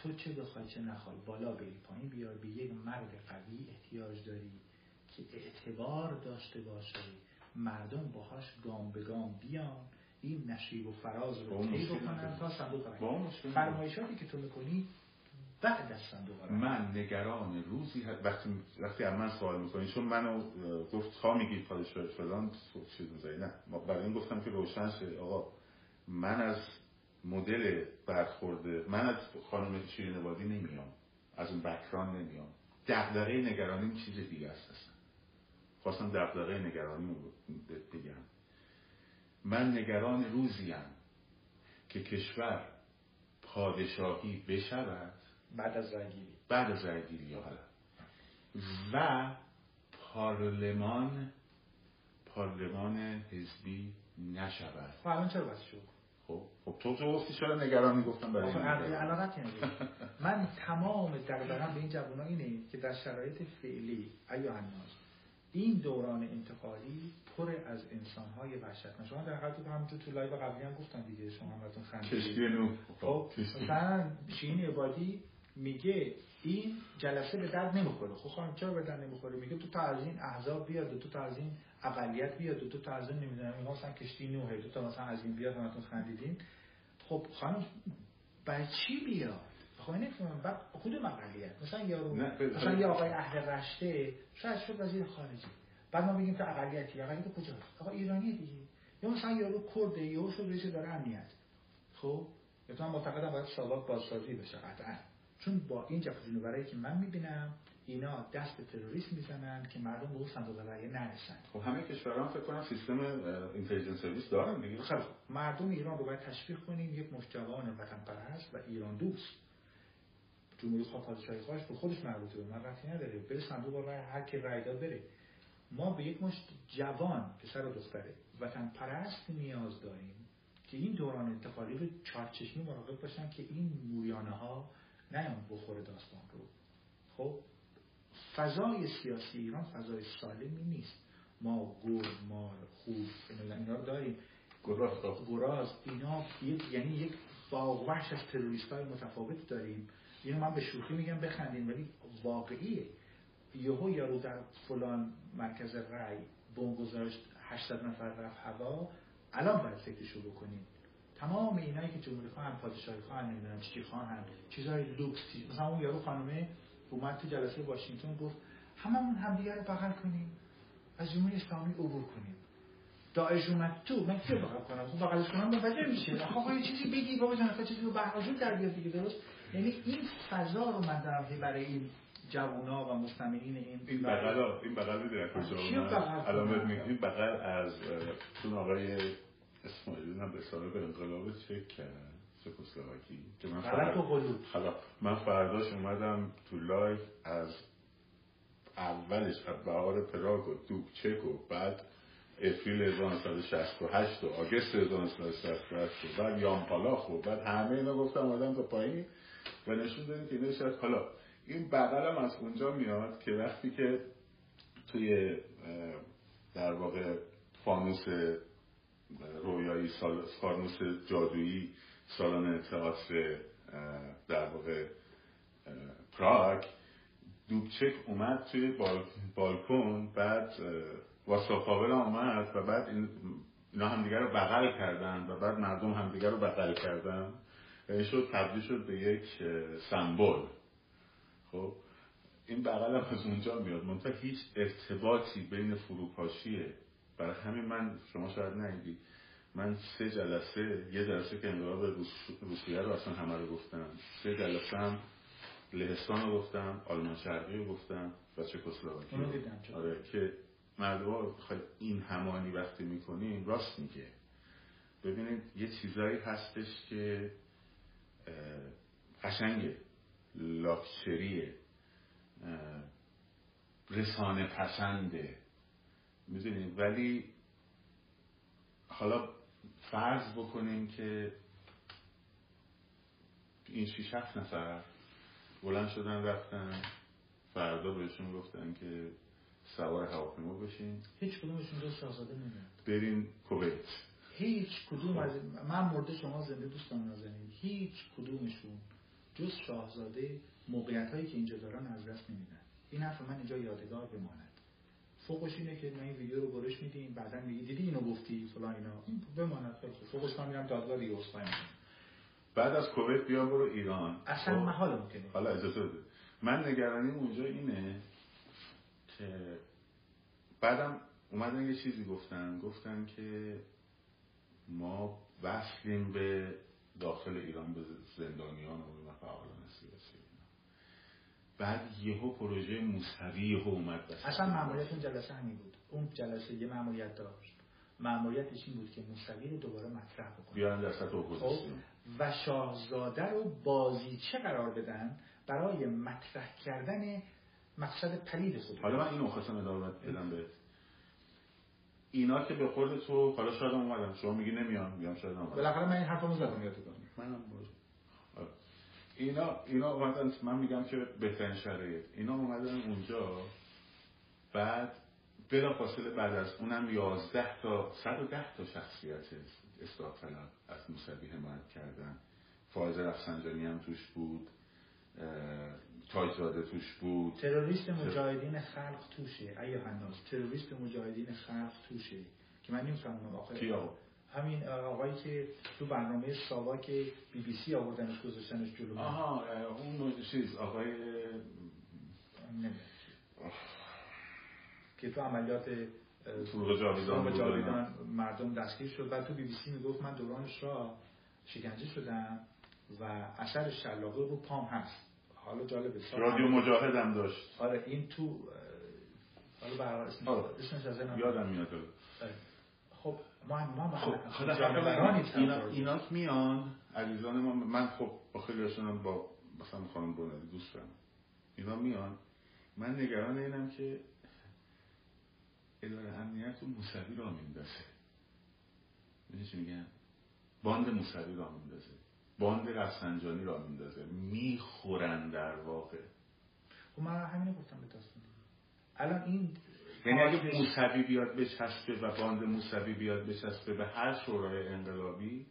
تو چه بخوای چه نخوای بالا بری پایین بیار به یک مرد قوی احتیاج داری که اعتبار داشته باشه مردم باهاش گام به گام بیان. این نشیب و فراز رو طی بکنن. تا صندوق. فرمایشاتی که تو می‌کنی بعد از صندوق من نگران روزی هست وقتی وقتی از من سوال می‌کنی چون منو گفت تا میگی پادشاه فلان چیز می‌زنی. نه. برای این گفتم که روشن شه. آقا من از مدل برخورده من از خانم شیرین عبادی نمیام. از اون بکران نمیام. دغدغه نگرانیم چیز دیگه است اصلا. خواستم دغدغه نگرانی رو بگم. من نگران روزیم که کشور پادشاهی بشود. بعد از رأی گیری بعد از رأی گیری حالا. و پارلمان پارلمان حزبی نشود. خب الان چرا بس شد خب خب تو تو گفتی چرا نگرانی گفتم برای آخه این نگران. علاقت نداره. من تمام دغدغه‌ام به این جوونا اینه که در شرایط فعلی ایها الناس این دوران انتقالی پر از انسان‌های وحشتناک. شما در حقیقت همونجور تو live قبلی هم گفتم دیگه شما همتون نو. خب. مثلا شیرین عبادی میگه این جلسه به درد نمی‌خوره. خب خانم چرا به درد نمی‌خوره؟ میگه تو تا از این احزاب بیاد دو تا از این اقلیت بیاد دو تا از این نمی‌دونم اینا مثلا کشتی نوحه دو تا مثلا از این بیاد همتون خندیدین. خب خانم برای چی بیاد؟ خب نمی‌فهمم بعد کدوم اقلیت مثلا یارو مثلا یه آقای اهل رشته شاید شد وزیر خارجی بعد ما بگیم که اقلیتی اقلیت کجاست؟ آقا ایرانی دیگه. یا مثلا یارو کرده یا شد رئیس داره امنیت. خب؟ یا من معتقدم باید سابق بازسازی بشه قطعا. چون با این جفت که من می‌بینم اینا دست به تروریسم می‌زنن که مردم به اون صندوق رأی نرسن. خب همه کشورها فکر کنم سیستم اینتلیجنس سرویس دارن دیگه. خب مردم ایران رو باید تشویق کنیم. یک مشجوان وطن پرست و ایران دوست. جمهوری خواه پادشاهی خواهش به خودش مربوطه به من رفتی نداره. بره صندوق رأی هر کی رأی داد بره. ما به یک مشت جوان پسر و دختره وطن پرست نیاز داریم که این دوران انتقالی رو چارچشمی مراقب باشن که این موریانه ها نیان بخور داستان رو. خب فضای سیاسی ایران فضای سالمی نیست. ما گور مار خوب اینا رو داریم. گراز اینا یعنی یک باغوش از تروریست های متفاوت داریم. اینو من به شوخی میگم بخندیم ولی واقعیه. یهو یارو در فلان مرکز رای بمب گذاشت 800 نفر رفت هوا. الان باید فکرشو بکنیم. تمام اینایی که جمهوری خواهن پادشاهی خواهن نمی‌دونم چی خواهن چیزای لوکس مثلا اون یارو خانمه اومد تو جلسه واشنگتن گفت هممون همدیگه رو بغل کنیم از جمهوری اسلامی عبور کنیم. داعش اومد تو من چه بغل کنم؟ خب بغلش کنم متوجه میشه. آقا یه چیزی بگی بابا جان چیزی رو بهراجون در بیاد دیگه درست؟ یعنی این فضا رو من دارم برای این جوونا و مستمعین این این بغل این بغل می‌دونی کجا الان این بغل از چون آقای اسماعیلی هم به سال به انقلاب چک کرد چکسلواکی. که من فرد... من فرداش اومدم تو لایف از اولش از بهار پراگ و چک و بعد اپریل 1968 و آگست 1968 و بعد یامپالاخ و بعد همه اینا گفتم آدم تا پایین و نشون دادیم که اینه شاید حالا این بغلم از اونجا میاد که وقتی که توی در واقع فانوس رویایی فانوس جادویی سالن تئاتر در واقع پراگ دوبچک اومد توی بالکن بعد واساپاول آمد و بعد اینا همدیگه رو بغل کردن و بعد مردم همدیگه رو بغل کردن. و این شد تبدیل شد به یک سمبل. خب این بغل هم از اونجا میاد. منتها هیچ ارتباطی بین فروپاشیه. برای همین من شما شاید نگید من سه جلسه یه جلسه که انقلاب روسیه رو اصلا همه رو گفتم. سه جلسه هم لهستان رو گفتم آلمان شرقی رو گفتم و چکسلواکی آره که مردم این همانی وقتی می‌کنیم راست میگه. ببینید یه چیزایی هستش که قشنگه. لاکچریه رسانه پسنده می‌دونید ولی حالا فرض بکنیم که این شیش هفت نفر بلند شدن رفتن. فردا بهشون گفتن که سوار هواپیما بشین. هیچ کدومشون دو شاهزاده نمیاد برین کویت. هیچ کدوم از من مرده شما زنده دوستان نازنین. هیچ کدومشون جز شاهزاده موقعیت هایی که اینجا دارن از دست نمیدن. این حرف من اینجا یادگار بماند. فوقش اینه که ما این ویدیو رو برش میدیم بعدا میگی دیدی اینو گفتی؟ فلان اینا. این بماند. خیلی فوقش من میرم دادگاه دیگه بعد از کویت بیام برو ایران. اصلا خب. محال ممکنه. حالا اجازه بده. من نگرانیم اونجا اینه که بعدم اومدن یه چیزی گفتن. گفتن که ما وصلیم به داخل ایران به زندانیان و فعالان سیاسی بعد یهو پروژه موسوی یهو اومد بس اصلا معمولیت اون جلسه همین بود. اون جلسه یه معمولیت داشت. معمولیتش این بود که موسوی رو دوباره مطرح بکنه. بیان در سطح اپوزیسیون. خب، و شاهزاده رو بازیچه قرار بدن؟ برای مطرح کردن مقصد پلید خود حالا من اینو خواستم ادامه بدم به اینا که به خود تو حالا شاید اومدن. شما میگی نمیان میام شاید اومدن. بالاخره من این حرفمو زدم یادتون منم آره. اینا اینا اومدن من میگم که بهترین شرایط. اینا اومدن اونجا بعد بلا فاصله بعد از اونم 11 تا 110 تا شخصیت اصلاح از موسوی حمایت کردن. فائز رفسنجانی هم توش بود. تاجزاده توش بود. تروریست مجاهدین خلق توشه. ای هنوز تروریست مجاهدین خلق توشه. که من نمی‌فهمم آقا همین آقایی که تو برنامه ساوا که بی بی سی آوردنش گذاشتنش جلو. آها اون چیز آقای. که تو عملیات فروغ جاویدان مردم دستگیر شد بعد تو بی بی سی می‌گفت من دورانش را شکنجه شدم و اثر شلاقه رو پام هست حالا جالبه سال رادیو مجاهد هم داشت آره این تو حالا حال اسمش از یادم میاد. خب ما ما خب خب اینا میان عزیزان ما من خب با خیلی هاشونم با مثلا خانم بنادی دوست دارم اینا میان. من نگران اینم که اداره امنیت و موسوی را میندازه. می‌دونی چی میگم؟ باند موسوی را میندازه. باند رفسنجانی را میندازه. می‌خورن در واقع. خب من همینو گفتم به داستان. الان این یعنی اگه موسوی بیاد بچسبه و باند موسوی بیاد بچسبه به هر شورای انقلابی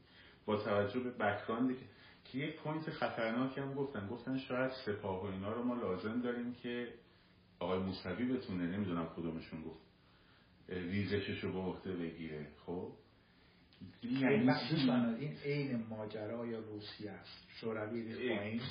با توجه به background ی که یک پوینت خطرناکی هم گفتن. گفتن شاید سپاه و اینا رو ما لازم داریم که آقای موسوی بتونه نمی‌دونم کدومشون گفت ریزشش رو به عهده بگیره. خب؟ این این یعنی این عین ماجرای روسیه است. شوروی پایین.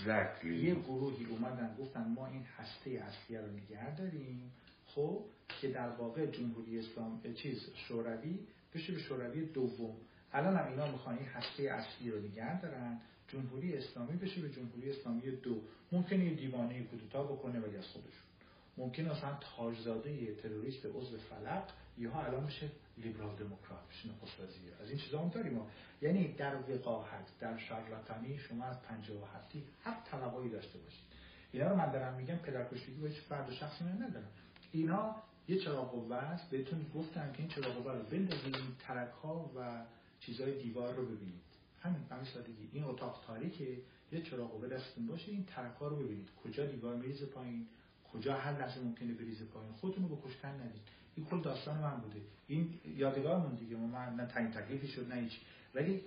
یه. گروهی اومدن گفتن ما این هسته اصلیه رو نگه داریم. خب که در واقع جمهوری اسلام چیز شوروی بشه به شوروی دوم. الان هم اینا می‌خوان این هسته اصلی رو نگه دارن. جمهوری اسلامی بشه به جمهوری اسلامی دو. ممکنه یه دیوانه کودتا بکنه ولی از خودشون. ممکنه مثلا تاجزاده تروریست عضو فلق یهو الان میشه لیبرال دموکرات بشه نخست از این چیزا هم داریم ما. یعنی در وقاحت در شارلاتانی شما از 57 هر طبقایی داشته باشید. اینا رو من دارم میگم پدرکشتگی با هیچ فرد و شخصی من ندارم. اینا یه چراغ قوه است. بهتون گفتم که این چراغ قوه رو بندازید ترک ها و چیزای دیوار رو ببینید. همین همین سادگی. این اتاق تاریکه. یه چراغ قوه دستتون باشه این ترک ها رو ببینید. کجا دیوار میریزه پایین؟ کجا هر لحظه ممکنه بریزه پایین؟ خودتون رو به کشتن ندید. این کل داستان من بوده. این یادگارمون دیگه. ما نه تعیین تکلیفی شد نه هیچ. ولی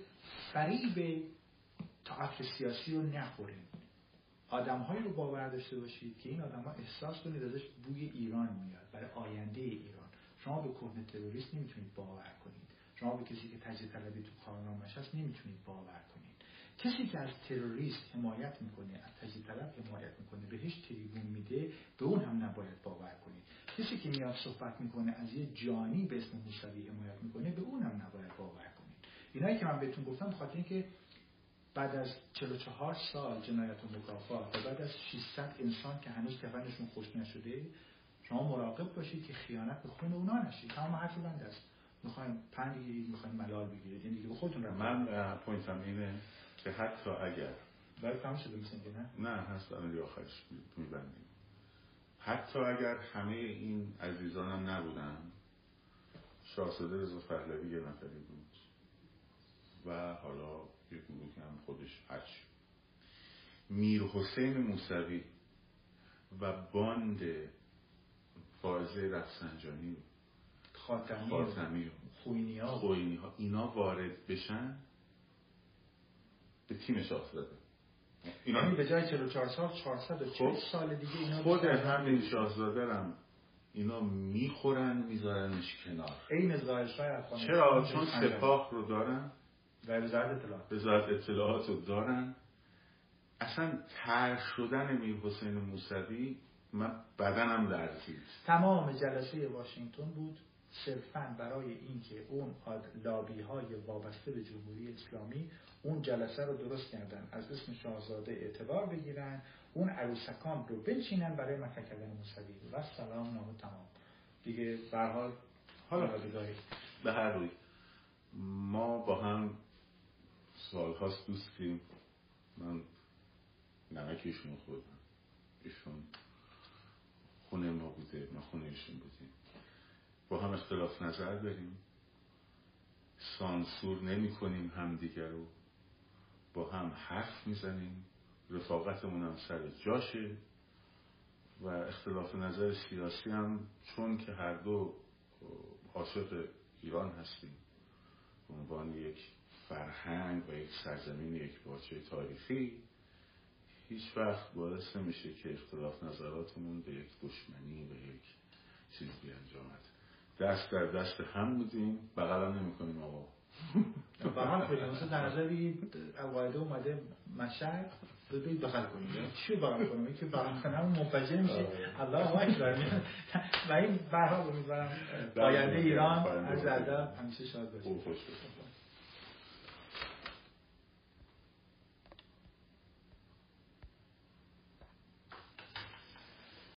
فریب تئاتر سیاسی رو نخوریم. آدمهایی رو باور داشته باشید که این آدم ها احساس کنید ازش بوی ایران میاد برای آینده ایران. شما به کهنه تروریست نمی‌تونید باور کنید. شما به کسی که تجزیه طلبی تو کارنامه‌اش هست نمی‌تونید باور کنید. کسی که از تروریست حمایت می‌کنه از تجزیه طلب حمایت می‌کنه بهش تریبون میده به اون هم نباید باور کنید. کسی که میاد صحبت می‌کنه از یه جانی به اسم موسوی حمایت می‌کنه به اون هم نباید باور کنید. اینایی که من بهتون گفتم به خاطر اینکه بعد از 44 سال جنایت و مکافات و بعد از 600 انسان که هنوز کفنشون خوش نشده شما مراقب باشید که خیانت به خون اونا نشید. تمام حرف بنده است می‌خوایم پند بگیرید می‌خوایم ملال بگیرید. این دیگه به خودتون رفت. من پوینتم اینه که حتی اگر برای تمام شده مثل اینکه نه؟ نه هست. دیگه آخرش میبندیم. حتی اگر همه این عزیزانم نبودن شاهزاده رضا پهلوی یه نفری بود. و حالا گروهی هم خودش هرچی میر حسین موسوی و باند فائزه رفسنجانی. خاتمی خاتمی. خوینی ها خوینی ها اینا وارد بشن. به تیم شاهزاده یعنی اینا به جای 44 سال 440 خب، سال دیگه اینا خود همین هم شاهزاده رم. اینا می‌خورن میذارنش کنار. عین چرا؟ چون. سپاه رو دارن. و وزارت اطلاعات وزارت اطلاعات رو دارن. اصلا تر شدن میر حسین موسوی من بدنم لرزید تمام جلسه واشنگتن بود صرفا برای اینکه اون لابی های وابسته به جمهوری اسلامی اون جلسه رو درست کردن از اسم شاهزاده اعتبار بگیرن اون عروسکان رو بنشینن برای مکه کردن موسوی. و سلام نامه تمام. دیگه به حال حالا. به هر روی. ما با هم سالهاست دوستیم من نمکشون خوردم. ایشون خونه ما بوده ما خونه ایشون بودیم. با هم اختلاف نظر داریم. سانسور نمی کنیم همدیگر رو. با هم حرف می‌زنیم رفاقتمون هم سر جاشه. و اختلاف نظر سیاسی هم چون که هر دو عاشق ایران هستیم. به عنوان یک فرهنگ و یک سرزمین یک باچه تاریخی هیچ وقت باعث نمیشه که اختلاف نظراتمون به یک دشمنی به یک چیز بیانجامد دست در دست هم بودیم بغل نمی کنیم آقا بغل کنیم مثلا در نظر بگید القاعده اومده مشهد. بگید بغل کنیم. چی بغل کنیم؟ که بغل کنم منفجر میشه. الله اکبر. و این برها امیدوارم آینده ایران از ادب همیشه شاد باشه